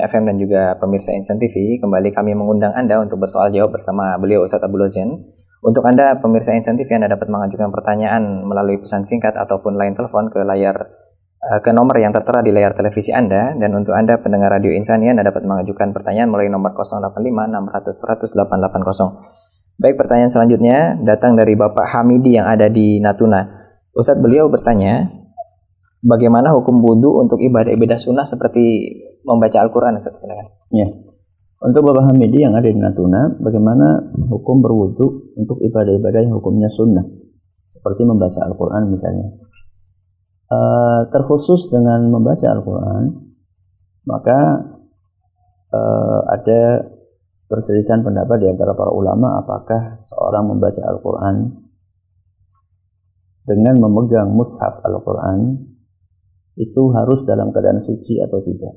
FM dan juga pemirsa Insan TV, kembali kami mengundang Anda untuk bersoal jawab bersama beliau Ustadz Abdul Zain. Untuk Anda pemirsa Insan TV, Anda dapat mengajukan pertanyaan melalui pesan singkat ataupun line telepon ke layar uh, ke nomor yang tertera di layar televisi Anda dan untuk Anda pendengar radio Insani Anda dapat mengajukan pertanyaan melalui nomor 085 600 100 880. Baik, pertanyaan selanjutnya datang dari Bapak Hamidi yang ada di Natuna. Ustadz beliau bertanya, bagaimana hukum wudhu untuk ibadah-ibadah sunnah seperti membaca Al-Quran? Ustadz. Ya. Untuk Bapak Hamidi yang ada di Natuna, bagaimana hukum berwudu untuk ibadah-ibadah yang hukumnya sunnah, seperti membaca Al-Quran misalnya. Uh, terkhusus dengan membaca Al-Quran, maka uh, ada perselisihan pendapat di antara para ulama apakah seorang membaca Al-Quran dengan memegang mushaf Al-Quran itu harus dalam keadaan suci atau tidak.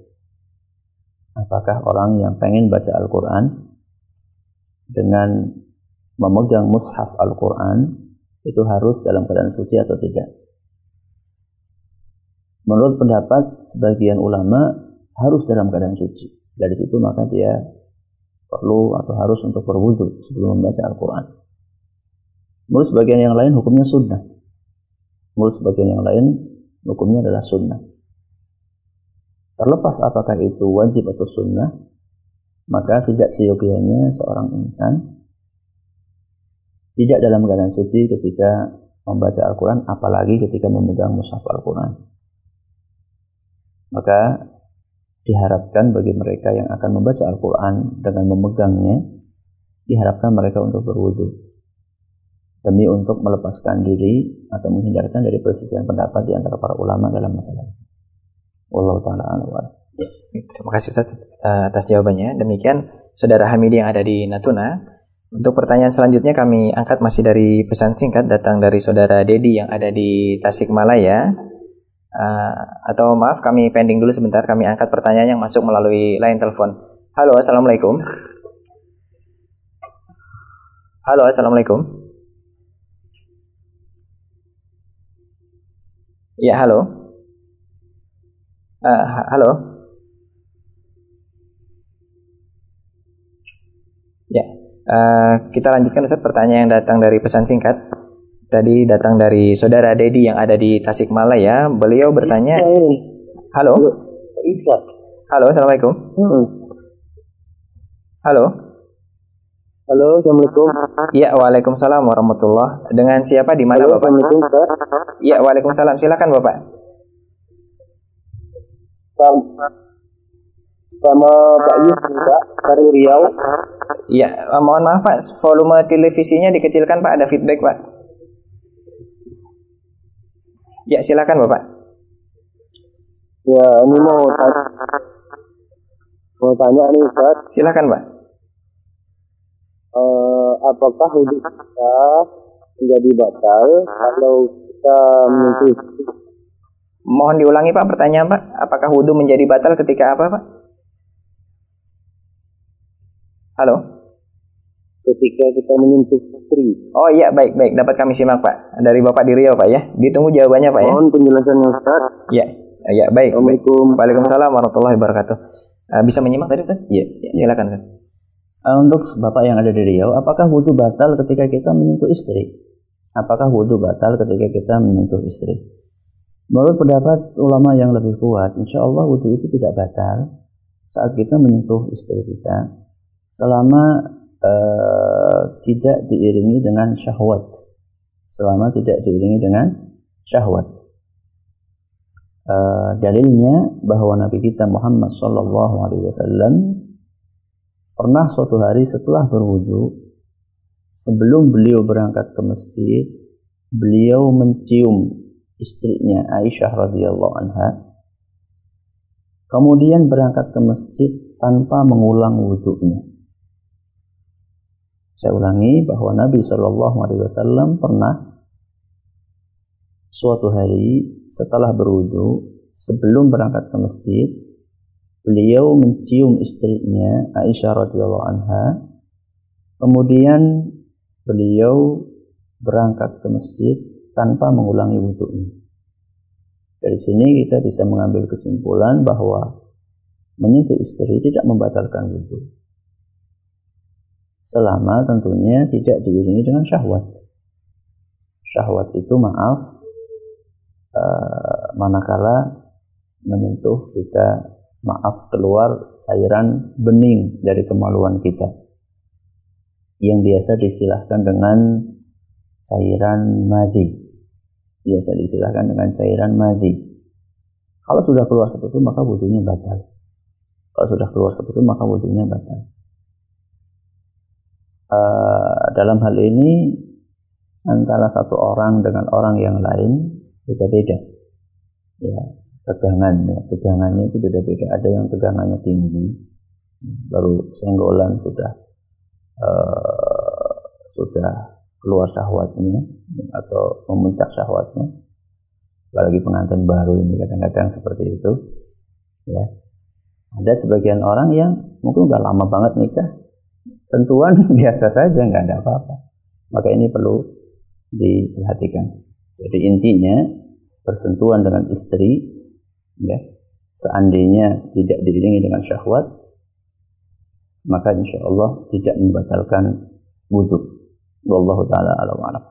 Apakah orang yang pengen baca Al-Quran dengan memegang mushaf Al-Quran itu harus dalam keadaan suci atau tidak? Menurut pendapat sebagian ulama harus dalam keadaan suci. Dari situ maka dia perlu atau harus untuk berwudu sebelum membaca Al-Quran. Menurut sebagian yang lain hukumnya sunnah. Menurut sebagian yang lain hukumnya adalah sunnah. Terlepas apakah itu wajib atau sunnah, maka tidak seyogianya seorang insan tidak dalam keadaan suci ketika membaca Al-Quran, apalagi ketika memegang mushaf Al-Quran. Maka diharapkan bagi mereka yang akan membaca Al-Quran dengan memegangnya, diharapkan mereka untuk berwudu demi untuk melepaskan diri atau menghindarkan dari persisian pendapat di antara para ulama dalam masalah ini. Allah taala Terima kasih Ustaz atas jawabannya. Demikian Saudara Hamidi yang ada di Natuna. Untuk pertanyaan selanjutnya kami angkat masih dari pesan singkat datang dari Saudara Dedi yang ada di Tasikmalaya. Uh, atau maaf kami pending dulu sebentar kami angkat pertanyaan yang masuk melalui line telepon. Halo, assalamualaikum. Halo, assalamualaikum. Ya, halo. Uh, halo. Ya, uh, kita lanjutkan Ustaz pertanyaan yang datang dari pesan singkat tadi datang dari saudara Dedi yang ada di Tasikmalaya. Beliau bertanya, halo, halo, assalamualaikum. Hmm. Halo. Halo, assalamualaikum. Ya, waalaikumsalam warahmatullah. Dengan siapa di mana bapak? Ya, waalaikumsalam. Silakan bapak. Sama Pak Yusuf, Pak, dari Riau. Ya, mohon maaf Pak, volume televisinya dikecilkan Pak, ada feedback Pak. Ya, silakan Bapak. Ya, ini mau tanya, mau tanya nih Ustaz. Silakan Pak. Uh, apakah hidup kita menjadi batal kalau kita menyentuh Mohon diulangi Pak pertanyaan Pak. Apakah wudhu menjadi batal ketika apa Pak? Halo? Ketika kita menyentuh istri. Oh iya baik baik dapat kami simak Pak dari Bapak di Riau Pak ya. Ditunggu jawabannya Pak ya. Mohon penjelasannya Ustaz. Ya ya baik. Assalamualaikum. Waalaikumsalam warahmatullahi wabarakatuh. Uh, bisa menyimak tadi Ustaz? Iya ya, silakan Ustaz. Uh, untuk Bapak yang ada di Riau, apakah wudhu batal ketika kita menyentuh istri? Apakah wudhu batal ketika kita menyentuh istri? Menurut pendapat ulama yang lebih kuat, insya Allah wudhu itu tidak batal saat kita menyentuh istri kita selama uh, tidak diiringi dengan syahwat. Selama tidak diiringi dengan syahwat. Uh, dalilnya bahwa Nabi kita Muhammad Sallallahu Alaihi Wasallam pernah suatu hari setelah berwudu sebelum beliau berangkat ke masjid beliau mencium istrinya Aisyah radhiyallahu anha. Kemudian berangkat ke masjid tanpa mengulang wudhunya saya ulangi bahwa Nabi Shallallahu Alaihi Wasallam pernah suatu hari setelah berwudu sebelum berangkat ke masjid beliau mencium istrinya Aisyah radhiyallahu anha. Kemudian beliau berangkat ke masjid tanpa mengulangi wudhunya dari sini kita bisa mengambil kesimpulan bahwa menyentuh istri tidak membatalkan wudhu selama tentunya tidak diiringi dengan syahwat. Syahwat itu maaf uh, manakala menyentuh kita maaf keluar cairan bening dari kemaluan kita. Yang biasa disilahkan dengan cairan madi biasa disilahkan dengan cairan madi kalau sudah keluar seperti itu maka wudhunya batal. Kalau sudah keluar seperti itu maka wudhunya batal uh, dalam hal ini antara satu orang dengan orang yang lain beda-beda. Ya, tegangan ya, tegangannya itu beda-beda. Ada yang tegangannya tinggi, baru senggolan sudah uh, sudah keluar syahwatnya atau memuncak syahwatnya. Apalagi pengantin baru ini kadang-kadang seperti itu. Ya, ada sebagian orang yang mungkin udah lama banget nikah, sentuhan biasa saja nggak ada apa-apa. Maka ini perlu diperhatikan. Jadi intinya bersentuhan dengan istri ya seandainya tidak diiringi dengan syahwat maka insya Allah tidak membatalkan wudhu. Wallahu taala alam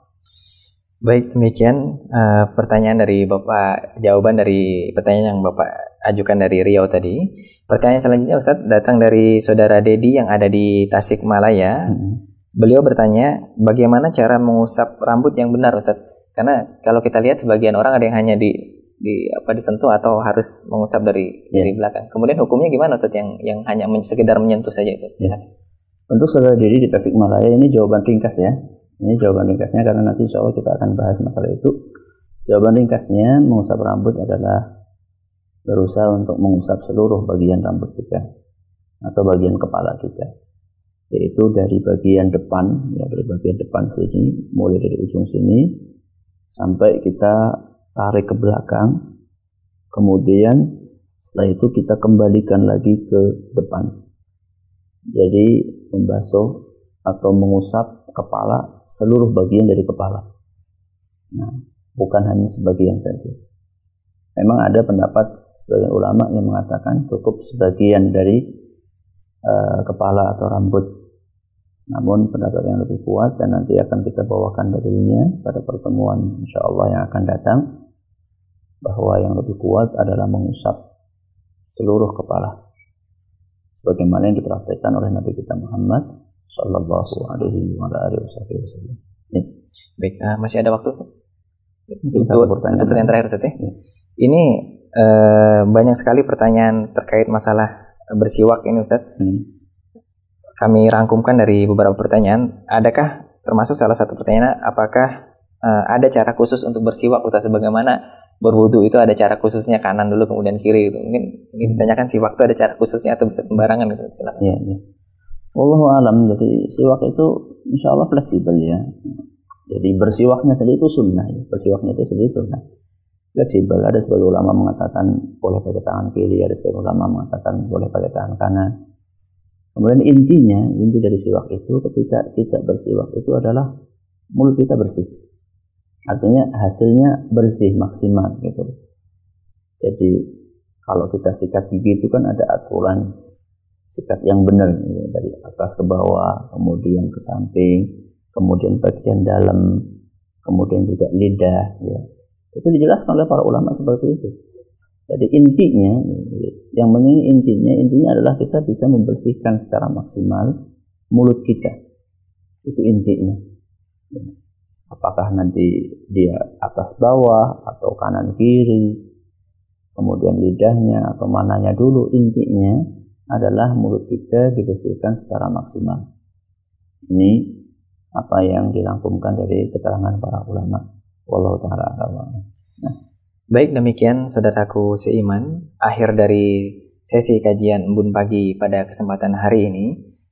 Baik, demikian uh, pertanyaan dari Bapak, jawaban dari pertanyaan yang Bapak ajukan dari Riau tadi. Pertanyaan selanjutnya Ustadz datang dari Saudara Dedi yang ada di Tasikmalaya. Hmm. Beliau bertanya, bagaimana cara mengusap rambut yang benar Ustadz? Karena kalau kita lihat sebagian orang ada yang hanya di di apa disentuh atau harus mengusap dari yeah. dari belakang. Kemudian hukumnya gimana Ustadz yang yang hanya men, sekedar menyentuh saja itu? Yeah. Untuk saudara diri di Tasikmalaya ini jawaban ringkas ya. Ini jawaban ringkasnya karena nanti insya Allah kita akan bahas masalah itu. Jawaban ringkasnya mengusap rambut adalah berusaha untuk mengusap seluruh bagian rambut kita atau bagian kepala kita. Yaitu dari bagian depan ya dari bagian depan sini mulai dari ujung sini sampai kita tarik ke belakang. Kemudian setelah itu kita kembalikan lagi ke depan. Jadi membasuh atau mengusap kepala seluruh bagian dari kepala. Nah, bukan hanya sebagian saja. Memang ada pendapat sebagian ulama yang mengatakan cukup sebagian dari uh, kepala atau rambut. Namun pendapat yang lebih kuat dan nanti akan kita bawakan dalilnya pada pertemuan insya Allah yang akan datang bahwa yang lebih kuat adalah mengusap seluruh kepala sebagaimana yang dipraktikkan oleh Nabi kita Muhammad Sallallahu Alaihi Wasallam. Ya. Baik, uh, masih ada waktu? Satu pertanyaan, pertanyaan terakhir Ustaz ya. ya. Ini uh, banyak sekali pertanyaan terkait masalah bersiwak ini Ustaz. Hmm. Kami rangkumkan dari beberapa pertanyaan. Adakah termasuk salah satu pertanyaan apakah uh, ada cara khusus untuk bersiwak Ustaz sebagaimana berwudu itu ada cara khususnya kanan dulu kemudian kiri gitu. Mungkin ini ditanyakan siwak itu ada cara khususnya atau bisa sembarangan gitu. Silakan. Iya, iya. Wallahu alam. Jadi siwak itu insya Allah fleksibel ya. Jadi bersiwaknya sendiri itu sunnah ya. Bersiwaknya itu sendiri sunnah. Fleksibel. Ada sebagai ulama mengatakan boleh pakai tangan kiri, ada sebagai ulama mengatakan boleh pakai tangan kanan. Kemudian intinya, inti dari siwak itu ketika kita bersiwak itu adalah mulut kita bersih. Artinya hasilnya bersih maksimal gitu. Jadi kalau kita sikat gigi itu kan ada aturan sikat yang benar ya, dari atas ke bawah, kemudian ke samping, kemudian bagian dalam, kemudian juga lidah ya. Itu dijelaskan oleh para ulama seperti itu. Jadi intinya, yang penting intinya, intinya adalah kita bisa membersihkan secara maksimal mulut kita. Itu intinya. Ya. Apakah nanti dia atas bawah atau kanan kiri, kemudian lidahnya atau mananya dulu intinya adalah mulut kita dibersihkan secara maksimal. Ini apa yang dirangkumkan dari keterangan para ulama. Wallahu taala Nah. Baik demikian saudaraku seiman, akhir dari sesi kajian Embun Pagi pada kesempatan hari ini.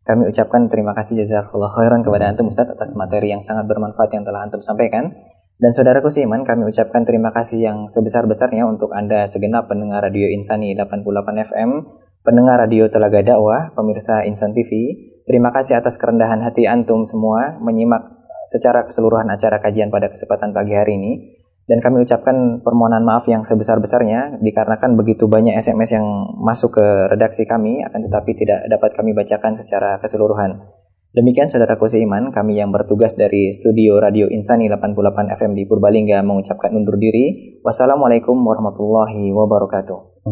Kami ucapkan terima kasih jazakallah khairan kepada Antum Ustaz atas materi yang sangat bermanfaat yang telah Antum sampaikan. Dan saudaraku seiman, kami ucapkan terima kasih yang sebesar-besarnya untuk Anda segenap pendengar Radio Insani 88 FM pendengar radio Telaga Dakwah, pemirsa Insan TV, terima kasih atas kerendahan hati antum semua menyimak secara keseluruhan acara kajian pada kesempatan pagi hari ini. Dan kami ucapkan permohonan maaf yang sebesar-besarnya dikarenakan begitu banyak SMS yang masuk ke redaksi kami, akan tetapi tidak dapat kami bacakan secara keseluruhan. Demikian saudaraku seiman, kami yang bertugas dari studio Radio Insani 88 FM di Purbalingga mengucapkan undur diri. Wassalamualaikum warahmatullahi wabarakatuh.